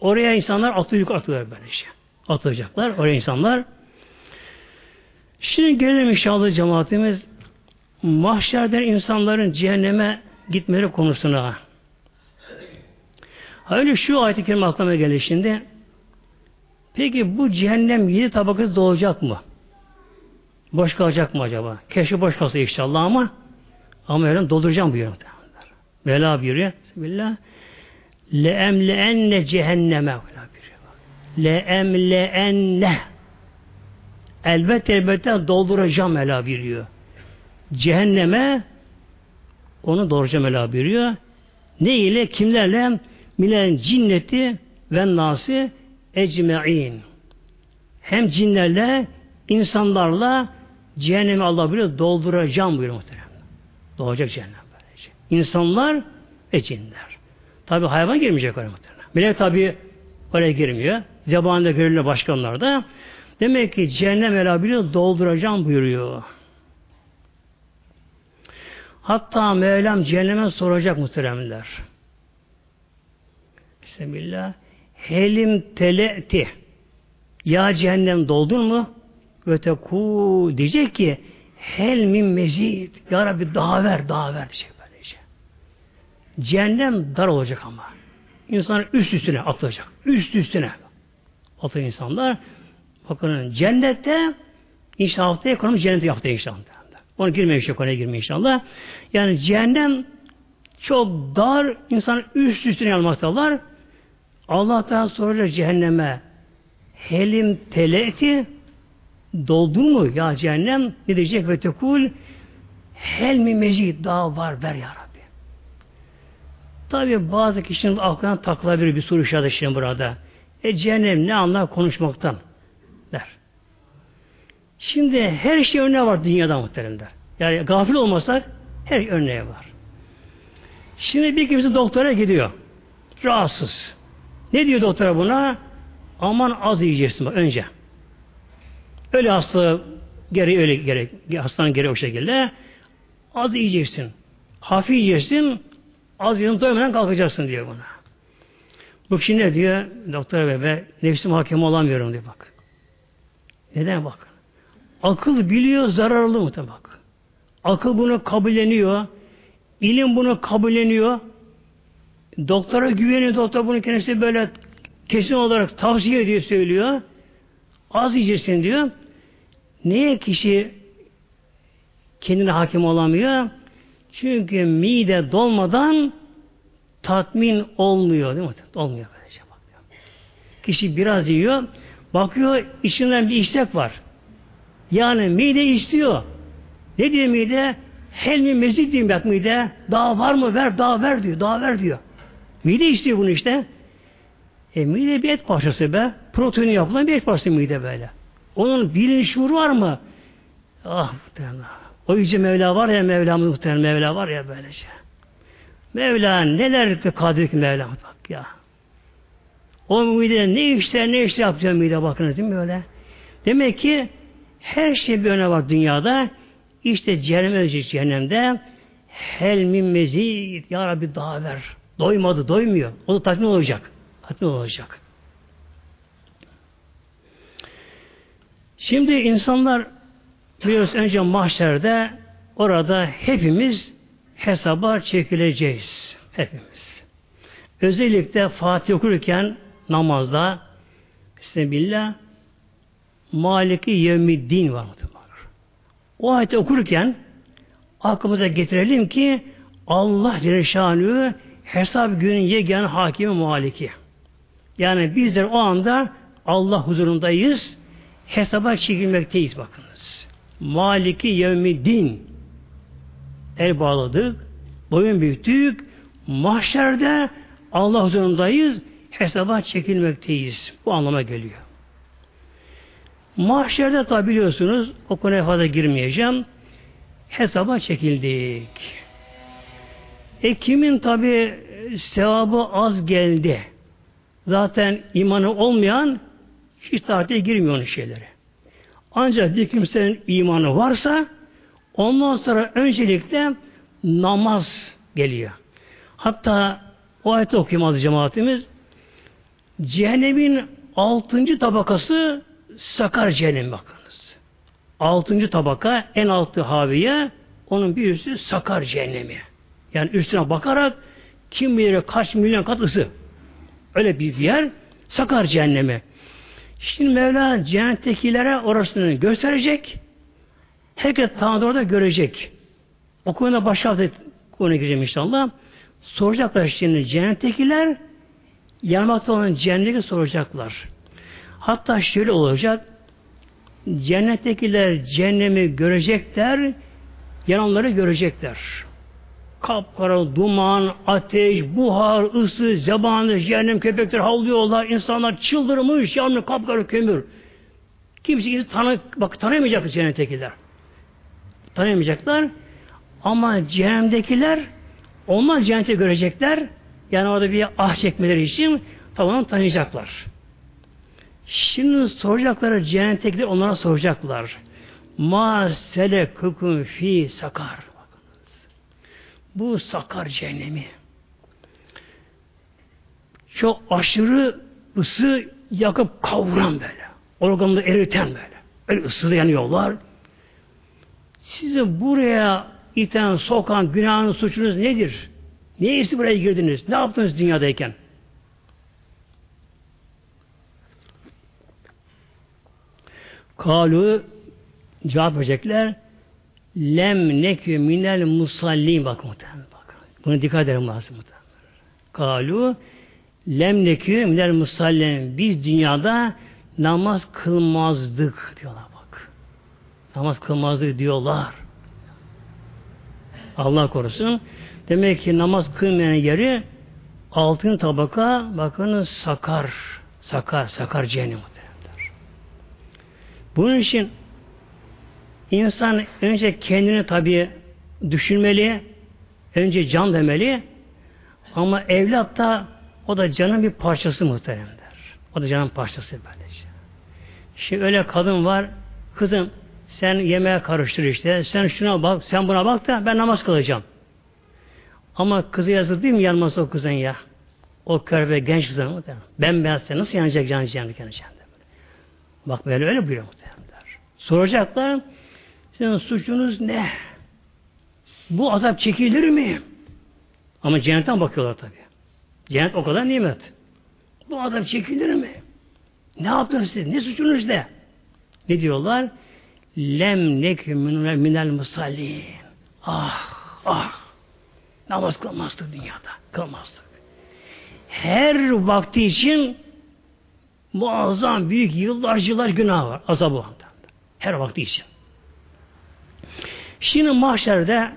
Oraya insanlar atı yukarı atıyorlar böyle şey. Atılacaklar. Oraya insanlar. Şimdi gelelim inşallah cemaatimiz mahşerden insanların cehenneme gitmeleri konusuna. Öyle şu ayet-i kerime aklıma geldi şimdi. Peki bu cehennem yedi tabakası doğacak mı? Boş kalacak mı acaba? Keşke boş kalsa inşallah ama ama öyle dolduracağım buyuruyor. Mevla buyuruyor. Bismillah. Leemleenne cehenneme. Leemleenne. Elbette elbette dolduracağım Mevla buyuruyor. Cehenneme onu dolduracağım Mevla buyuruyor. Ne ile? Kimlerle? Milen cinneti ve nasi ecme'in. Hem cinlerle, insanlarla cehennemi Allah buyuruyor, dolduracağım buyuruyor muhtemelen. Doğacak cehennem böylece. İnsanlar ve cinler. Tabi hayvan girmeyecek oraya muhtemelen. Melek tabi oraya girmiyor. Zebanında görülüyor başkanlar da. Demek ki cehennem Mevla biliyor, dolduracağım buyuruyor. Hatta Mevlam cehenneme soracak muhteremler. Bismillah. Helim tele'ti. Ya cehennem doldun mu? Ve teku diyecek ki hel min mezid. Ya Rabbi daha ver, daha ver diyecek böylece. Cehennem dar olacak ama. İnsanlar üst üstüne atılacak. Üst üstüne atılacak insanlar. Bakın cennette inşallah haftaya ekonomi cenneti yaptı inşallah. Onu girmeyin işte konuya girmeyin inşallah. Yani cehennem çok dar, insan üst üstüne almaktalar. Allah'tan soracak cehenneme helim teleti doldun mu ya cehennem ne diyecek ve tekul hel mi daha var ver ya Rabbi. Tabi bazı kişinin aklına takılabilir bir soru işareti şimdi burada. E cehennem ne anlar konuşmaktan der. Şimdi her şey örneği var dünyada muhteremler. Yani gafil olmasak her örneği var. Şimdi bir kimse doktora gidiyor. Rahatsız. Ne diyor doktora buna? Aman az yiyeceksin bak önce. Öyle hasta geri öyle gerek hastanın geri o şekilde az yiyeceksin. Hafif yiyeceksin. Az yiyeceksin doymadan kalkacaksın diyor buna. Bu kişi ne diyor? Doktor bebe nefsim hakim olamıyorum diyor bak. Neden bak? Akıl biliyor zararlı mı bak. Akıl bunu kabulleniyor. İlim bunu kabulleniyor. Doktora güveniyor. Doktor bunu kendisi böyle kesin olarak tavsiye ediyor söylüyor. Az yiyeceksin diyor. Neye kişi kendine hakim olamıyor? Çünkü mide dolmadan tatmin olmuyor değil mi? Olmuyor böylece bakıyor. Kişi biraz yiyor, bakıyor içinden bir istek var. Yani mide istiyor. Ne diyor mide? Hel mi mezid diyeyim bak mide. Daha var mı? Ver, daha ver diyor. Daha ver diyor. Mide istiyor bunu işte. E mide bir et parçası be. Proteini yapılan bir et parçası mide böyle. Onun bilinç şuuru var mı? Ah muhtemelen. O yüce Mevla var ya Mevlamız muhtemelen Mevla var ya böylece. Mevla neler kadir ki Mevla bak ya. O mide ne işler ne işler yapacak mide bakın değil mi böyle? Demek ki her şey bir öne var dünyada. İşte cehennem ölecek cehennemde hel min mezid ya Rabbi daha ver. Doymadı, doymuyor. O da tatmin olacak. Tatmin olacak. Şimdi insanlar biliyoruz önce mahşerde orada hepimiz hesaba çekileceğiz. Hepimiz. Özellikle Fatih okurken namazda Bismillah Maliki Yevmiddin var. O ayeti okurken aklımıza getirelim ki Allah Celle hesap günün yegane hakimi maliki. Yani bizler o anda Allah huzurundayız. Hesaba çekilmekteyiz bakınız. Maliki yevmi din. El bağladık. Boyun büyüttük. Mahşerde Allah huzurundayız. Hesaba çekilmekteyiz. Bu anlama geliyor. Mahşerde tabi biliyorsunuz o konuya fazla girmeyeceğim. Hesaba çekildik. E kimin tabi sevabı az geldi. Zaten imanı olmayan hiç tarihte girmiyor onun şeyleri. Ancak bir kimsenin imanı varsa ondan sonra öncelikle namaz geliyor. Hatta o ayeti okuyamaz cemaatimiz. Cehennemin altıncı tabakası sakar cehennem bakınız. Altıncı tabaka en altı haviye Onun bir üstü sakar cehennemi. Yani üstüne bakarak kim bilir kaç milyon kat ısı. Öyle bir yer sakar cehennemi. Şimdi Mevla cennettekilere orasını gösterecek. Herkes Tanrı orada görecek. O konuda başka konuya gireceğim inşallah. Soracaklar şimdi cennettekiler yanmakta olan cenneti soracaklar. Hatta şöyle olacak. Cennettekiler cehennemi görecekler, yananları görecekler. Kapkara, duman, ateş, buhar, ısı, zebanı, cehennem köpekler havlıyorlar, insanlar çıldırmış, yanıyor kapkara kömür. Kimse tanı, bak tanıyamayacak cennettekiler. Tanıyamayacaklar. Ama cehennemdekiler onlar cenneti görecekler. Yani orada bir ah çekmeleri için tamam tanıyacaklar. Şimdi soracakları cennettekiler onlara soracaklar. Ma selekukum fi sakar. Bu sakar cehennemi. Çok aşırı ısı yakıp kavuran böyle. Organını eriten böyle. Öyle ısılı yanıyorlar. Sizi buraya iten, sokan, günahın, suçunuz nedir? Niye ise buraya girdiniz? Ne yaptınız dünyadayken? Kalu cevap verecekler. Lem nekü minel musallim bak muhtemelen bak. Buna dikkat edelim lazım muhtemelen. Kalu lem nekü minel musallim biz dünyada namaz kılmazdık diyorlar bak. Namaz kılmazdık diyorlar. Allah korusun. Demek ki namaz kılmayan yeri altın tabaka bakın sakar. Sakar, sakar cehennem. Bunun için insan önce kendini tabi düşünmeli, önce can demeli ama evlat da o da canın bir parçası muhteremdir. O da canın parçası böylece. Şimdi öyle kadın var, kızım sen yemeğe karıştır işte, sen şuna bak, sen buna bak da ben namaz kılacağım. Ama kızı yazık değil mi yanması o kızın ya? O kör ve genç kızın muhtemelen. Ben beyaz nasıl yanacak canı canı canı Bak böyle öyle buyuruyor muhtemelenler. Soracaklar sizin suçunuz ne? Bu azap çekilir mi? Ama cennetten bakıyorlar tabi. Cennet o kadar nimet. Bu azap çekilir mi? Ne yaptınız siz? Ne suçunuz ne? Ne diyorlar? Lem nekü minel musallin. Ah, ah. Namaz kılmazdık dünyada. Kılmazdık. Her vakti için muazzam, büyük, yıllarca yıllar günah var. Azabı Her vakti için. Şimdi mahşerde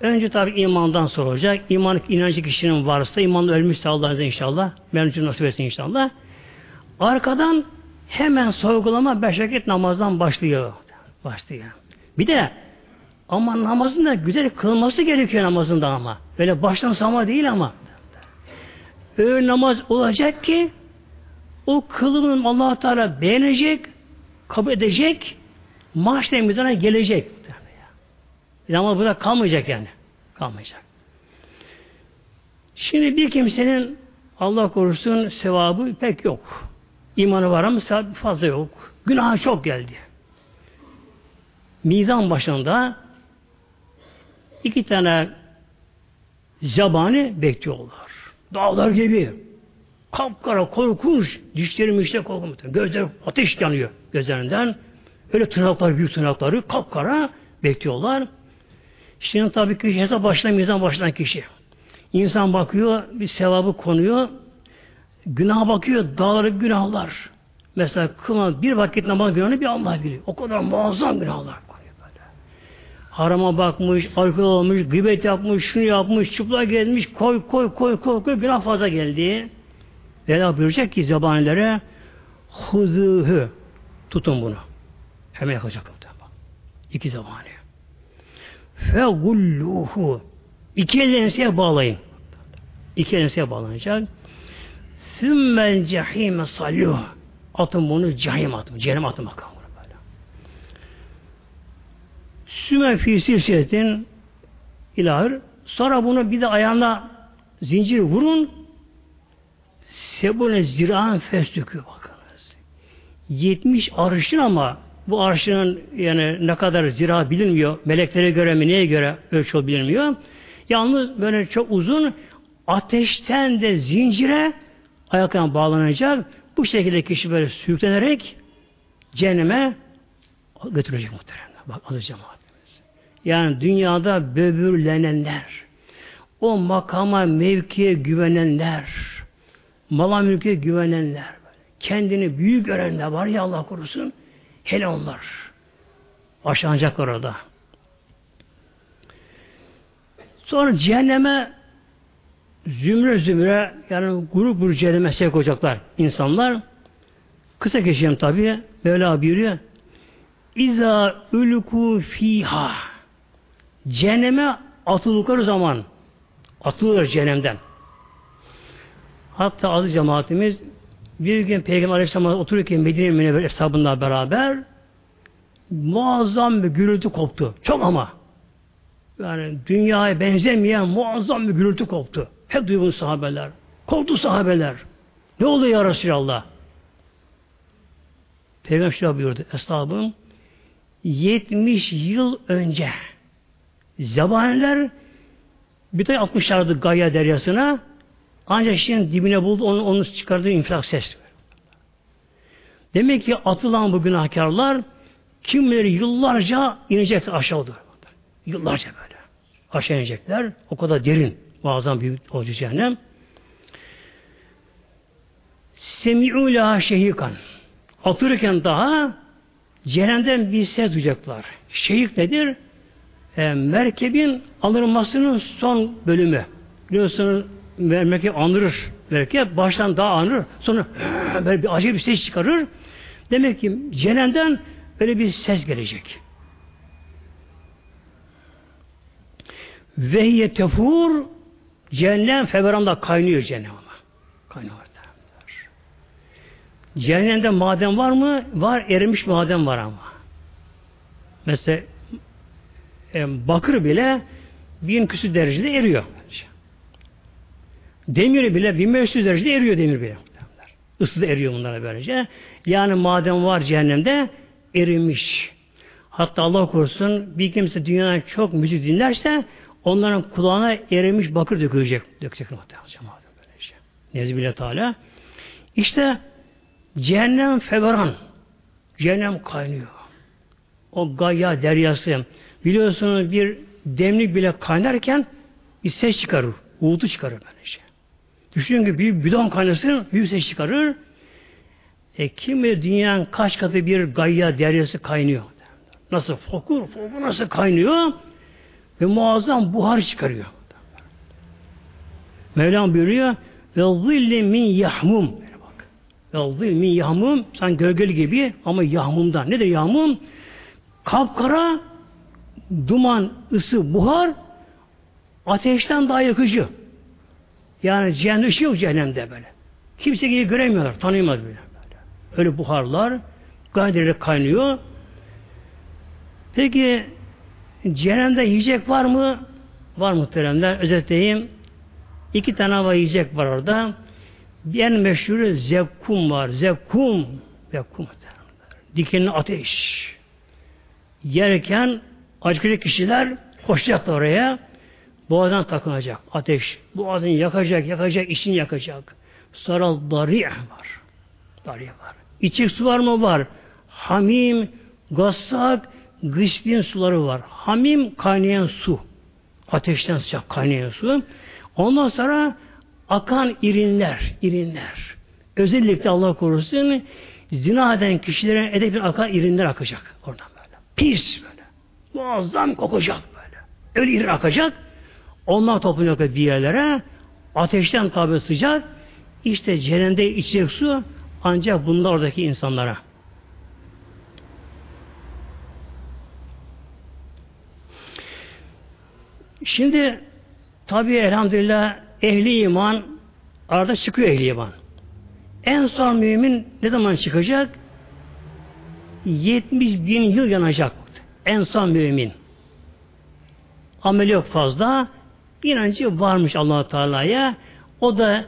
önce tabi imandan sorulacak. İman inancı kişinin varsa, imanla ölmüşse Allah'ın inşallah. Mevcut nasip etsin inşallah. Arkadan hemen sorgulama beş vakit namazdan başlıyor. Başlıyor. Bir de ama namazın da güzel kılması gerekiyor namazında ama. Böyle baştan sama değil ama. Öyle namaz olacak ki o kılımın allah Teala beğenecek, kabul edecek, maaşla mizana gelecek. Ama bu da kalmayacak yani. Kalmayacak. Şimdi bir kimsenin Allah korusun sevabı pek yok. İmanı var ama sevabı fazla yok. Günah çok geldi. Mizan başında iki tane zabani bekliyorlar. Dağlar gibi. Kapkara, korkunç. Dişleri mişte korkunç. Gözler ateş yanıyor gözlerinden. Öyle tırnaklar, büyük tırnakları kapkara bekliyorlar. Şimdi tabii ki hesap başlayan, mizan başlayan kişi. İnsan bakıyor, bir sevabı konuyor. Günah bakıyor, dağları günahlar. Mesela kılan bir vakit namaz günahını bir Allah biliyor. O kadar muazzam günahlar konuyor böyle. Harama bakmış, alkol olmuş, gıybet yapmış, şunu yapmış, çıplak gelmiş, koy koy koy koy koy günah fazla geldi. Vela buyuracak ki zabanilere huzûhü tutun bunu. Hemen yakacak. İki zamanı. Fe gulluhu iki elinize bağlayın. İki elinize bağlanacak. Sümmel cehime salluh. Atın bunu cehim atın. Cehennem atın bakalım. Sümme fi silsiletin ilahir. Sonra bunu bir de ayağına zincir vurun. Sebune ziraan festükü bakınız. 70 arışın ama bu arşının yani ne kadar zira bilinmiyor. Meleklere göre mi neye göre ölçü bilinmiyor. Yalnız böyle çok uzun ateşten de zincire ayaklarına bağlanacak. Bu şekilde kişi böyle sürüklenerek cehenneme götürecek muhtemelen. Bak adı cemaatimiz. Yani dünyada böbürlenenler, o makama, mevkiye güvenenler, mala mülke güvenenler, kendini büyük görenler var ya Allah korusun, hele onlar. Aşağınacak orada. Sonra cehenneme zümre zümre yani grup grup cehenneme sevk olacaklar insanlar. Kısa geçeceğim tabi. Mevla buyuruyor. İza ülku fiha Cehenneme atıldıkları zaman atılır cehennemden. Hatta aziz cemaatimiz bir gün Peygamber Aleyhisselam otururken Medine Münevver hesabında beraber muazzam bir gürültü koptu. Çok ama. Yani dünyaya benzemeyen muazzam bir gürültü koptu. Hep duygun sahabeler. Korktu sahabeler. Ne oldu ya Resulallah? Peygamber şöyle buyurdu. Estağfurullah. 70 yıl önce Zabaniler bir tane atmışlardı Gaya deryasına ancak şimdi dibine buldu onu, onu çıkardığı infilak ses. Demek ki atılan bu günahkarlar kimleri yıllarca inecekler aşağı doğru. Yıllarca böyle. Aşağı inecekler. O kadar derin. Muazzam büyük olacak cehennem. Semi'u la şehikan. Atırken daha cehennemden bir ses duyacaklar. Şehik nedir? E, merkebin alınmasının son bölümü. Biliyorsunuz merkep anırır. Merkep baştan daha anır. Sonra *gasps* böyle bir acayip bir ses çıkarır. Demek ki cehennemden böyle bir ses gelecek. Vehye tefur cehennem feveranda kaynıyor cehennem ama. Kaynıyor. Cehennemde maden var mı? Var. Erimiş maden var ama. Mesela e, bakır bile bin küsür derecede eriyor. Demir bile 1500 derecede eriyor demir bile. Isıda eriyor bunlara böylece. Yani maden var cehennemde erimiş. Hatta Allah korusun bir kimse dünyadan çok müzik dinlerse onların kulağına erimiş bakır dökülecek. Dökecek muhtemelen. Nevzi bile Teala. İşte cehennem feveran. Cehennem kaynıyor. O gaya deryası. Biliyorsunuz bir demlik bile kaynarken bir ses çıkarır. Uğultu çıkarır böylece. Düşünün ki bir bidon kaynasın, büyük ses çıkarır. E kim bilir dünyanın kaç katı bir gayya deryası kaynıyor. Nasıl fokur, fokur nasıl kaynıyor? Ve muazzam buhar çıkarıyor. Mevlam buyuruyor ve zilli min yahmum bak. Ve zilli min yahmum sen gölgeli gibi ama yahmumdan. Nedir yahmum? Kapkara duman, ısı, buhar ateşten daha yakıcı. Yani cehennem ışığı yok cehennemde böyle. Kimse gibi göremiyorlar, tanıyamaz böyle. Öyle buharlar gayet kaynıyor. Peki cehennemde yiyecek var mı? Var muhteremler. Özetleyeyim. İki tane var yiyecek var orada. Bir en meşhuru zevkum var. Zevkum. Zevkum. Dikenli ateş. Yerken acıkacak kişiler koşacaklar oraya. Boğazdan takılacak ateş. Boğazını yakacak, yakacak, içini yakacak. Sonra darih var. Darih var. İçik su var mı? Var. Hamim, gassak, gıslin suları var. Hamim kaynayan su. Ateşten sıcak kaynayan su. Ondan sonra akan irinler, irinler. Özellikle Allah korusun zina eden kişilere edep akan irinler akacak oradan böyle. Pis böyle. Muazzam kokacak böyle. Öyle irin akacak. Onlar toplanacak bir yerlere. Ateşten tabi sıcak. İşte cehennemde içecek su ancak bunlar oradaki insanlara. Şimdi tabi elhamdülillah ehli iman arada çıkıyor ehli iman. En son mümin ne zaman çıkacak? 70 bin yıl yanacak. En son mümin. Amel yok fazla. İnancı varmış allah Teala'ya. O da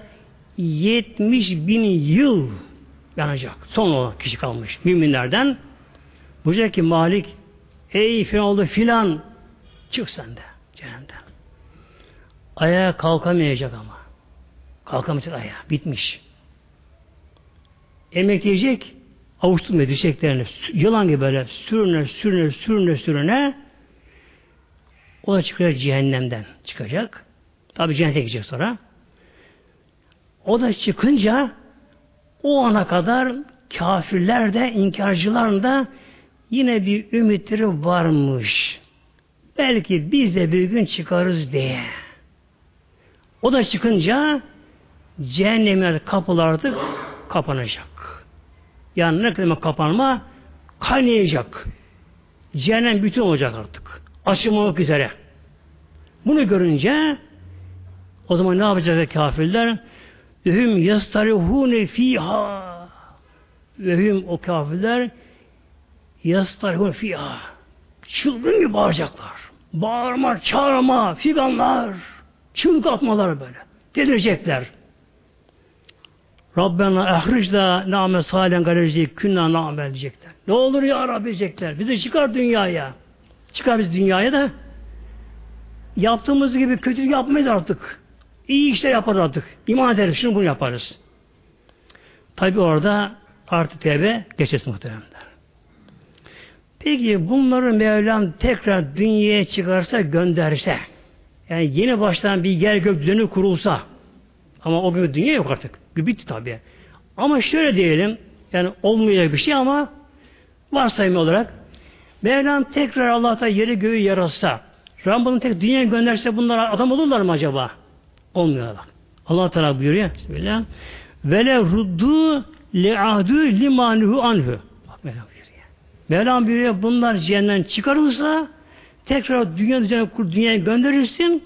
70 bin yıl yanacak. Son olan kişi kalmış müminlerden. Buyuracak ki Malik ey filan oldu filan çık sen de cehennemden. Ayağa kalkamayacak ama. Kalkamayacak ayağa. Bitmiş. Emekleyecek avuçturmuyor dirseklerini. Yılan gibi böyle sürüne sürüne sürüne sürüne o da çıkacak cehennemden çıkacak. Tabi cennete gidecek sonra. O da çıkınca o ana kadar kafirler de inkarcılar da yine bir ümitleri varmış. Belki biz de bir gün çıkarız diye. O da çıkınca cehennemin kapıları artık kapanacak. Yani ne kadar kapanma kaynayacak. Cehennem bütün olacak artık. Açılmamak üzere. Bunu görünce o zaman ne yapacak kafirler? Ühüm yastarihune fiha Ühüm o kafirler yastarihune fiha Çılgın gibi bağıracaklar. Bağırma, çağırma, figanlar, çığlık atmalar böyle. Delirecekler. Rabbena ehricda nâme sâlen galerici künna nâme diyecekler. Ne olur ya Rabbi diyecekler. Bizi çıkar dünyaya. Çıkar biz dünyaya da yaptığımız gibi kötülük yapmayız artık. İyi işler yaparız artık. İman ederiz. Şunu bunu yaparız. Tabi orada artık tevbe geçesin muhteremler. Peki bunları Mevlam tekrar dünyaya çıkarsa gönderse yani yeni baştan bir yer gök düzeni kurulsa ama o gün dünya yok artık. Bitti tabi. Ama şöyle diyelim yani olmayacak bir şey ama varsayım olarak Mevlam tekrar Allah'ta yeri göğü yaratsa Rabbim tek dünyaya gönderse bunlar adam olurlar mı acaba? Olmuyor bak. Allah Teala buyuruyor. Bismillah. Vele ruddu le'ahdu limanuhu anhu. Bak Mevlam buyuruyor. Mevlam buyuruyor bunlar cehennemden çıkarılırsa tekrar dünya düzeni kur dünyaya gönderirsin.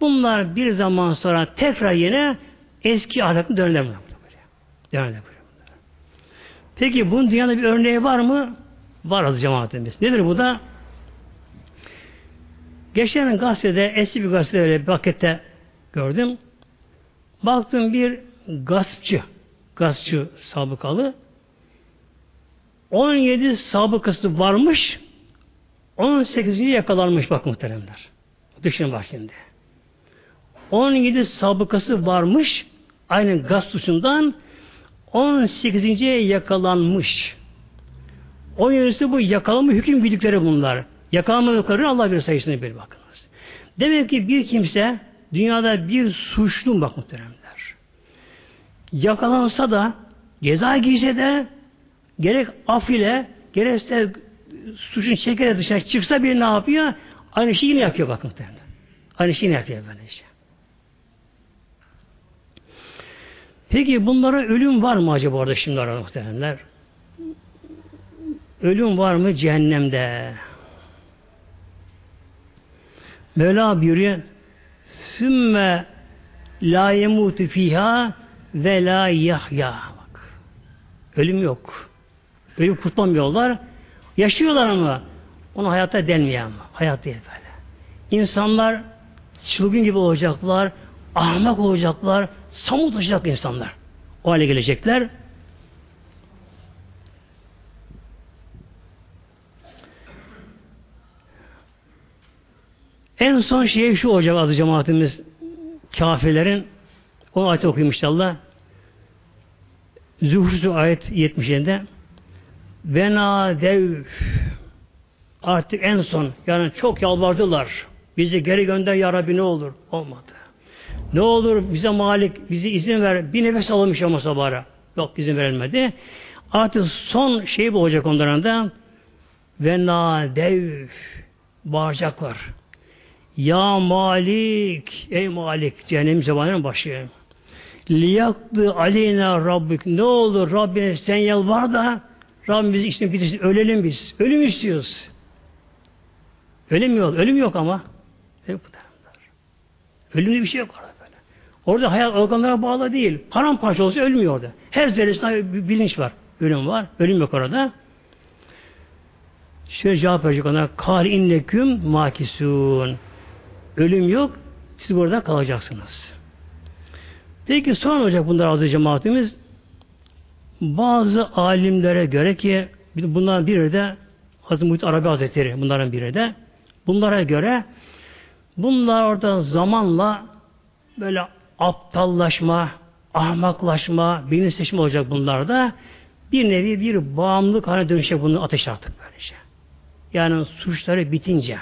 Bunlar bir zaman sonra tekrar yine eski ahlakına dönerler. Dönerler. Peki bunun dünyada bir örneği var mı? Var adı cemaatimiz. Nedir bu da? Geçen gazetede, eski bir gazetede öyle bir pakette gördüm. Baktım bir gaspçı, gaspçı sabıkalı 17 sabıkası varmış 18. yakalanmış bak muhteremler. Düşünün bak şimdi. 17 sabıkası varmış aynı gaz suçundan 18. yakalanmış. 17'si bu yakalanma hüküm bildikleri bunlar. Yakalanmadıkları Allah bir sayısını bir bakınız. Demek ki bir kimse dünyada bir suçlu bak muhteremler. Yakalansa da ceza giyse de gerek af ile gerekse suçun çekerek dışarı çıksa bir ne yapıyor? Aynı şeyi yine yapıyor bak muhteremler. Aynı şeyi yapıyor böyle işte. Peki bunlara ölüm var mı acaba orada şimdi arada muhteremler? Ölüm var mı cehennemde? Mevla buyuruyor Sümme la yemutu fiha ve la yahya. Bak. Ölüm yok. Ölüm kurtlamıyorlar. Yaşıyorlar ama ona hayata denmiyor ama. Hayat değil böyle. İnsanlar çılgın gibi olacaklar, ahmak olacaklar, samut olacak insanlar. O hale gelecekler. En son şey şu olacak azı cemaatimiz kafirlerin o ayet okuyayım inşallah. Zuhrusu ayet 70'inde Vena dev artık en son yani çok yalvardılar. Bizi geri gönder ya Rabbi ne olur? Olmadı. Ne olur bize malik, bizi izin ver. Bir nefes alınmış ama sabara. Yok izin verilmedi. Artık son şey bu olacak onların da. Ve nadev bağıracaklar. Ya Malik, ey Malik, cehennem zamanının başı. Liyaktı aleyna Rabbik. Ne olur Rabbine sen yalvar da Rabbim bizi işte bitirsin. Ölelim biz. Ölüm istiyoruz. Ölüm yok. Ölüm yok ama. Bu Ölümde bir şey yok orada böyle. Orada hayat organlara bağlı değil. Paramparça olsa ölmüyor orada. Her zerresinde bir bilinç var. Ölüm var. Ölüm yok orada. Şöyle cevap verecek ona. Kal inneküm makisun. Ölüm yok. Siz burada kalacaksınız. Peki sonra olacak bunlar azı cemaatimiz bazı alimlere göre ki bundan biri de Hazreti Muhit Arabi Hazretleri bunların biri de. Bunlara göre bunlar orada zamanla böyle aptallaşma, ahmaklaşma, bilinçleşme olacak bunlarda. Bir nevi bir bağımlılık haline dönüşecek bunu ateş artık böylece. Yani suçları bitince.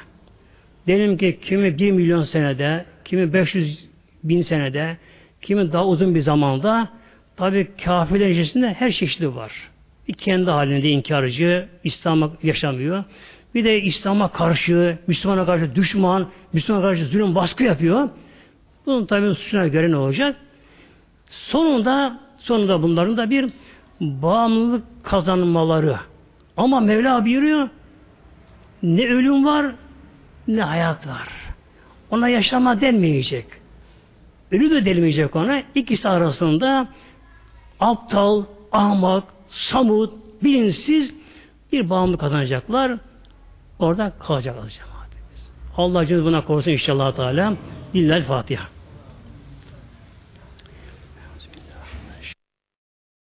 Diyelim ki kimi bir milyon senede, kimi 500 bin senede, kimi daha uzun bir zamanda tabi kafirlerin içerisinde her çeşidi var. Bir kendi halinde inkarcı, İslam'a yaşamıyor. Bir de İslam'a karşı, Müslümana karşı düşman, Müslümana karşı zulüm baskı yapıyor. Bunun tabi suçuna göre ne olacak? Sonunda sonunda bunların da bir bağımlılık kazanmaları. Ama Mevla buyuruyor ne ölüm var ne hayat var. Ona yaşama denmeyecek. Ölü de denmeyecek ona. İkisi arasında aptal, ahmak, samut, bilinçsiz bir bağımlılık kazanacaklar. Orada kalacak cemaatimiz. Allah Celle buna korusun inşallah Teala. Lillahi Fatiha.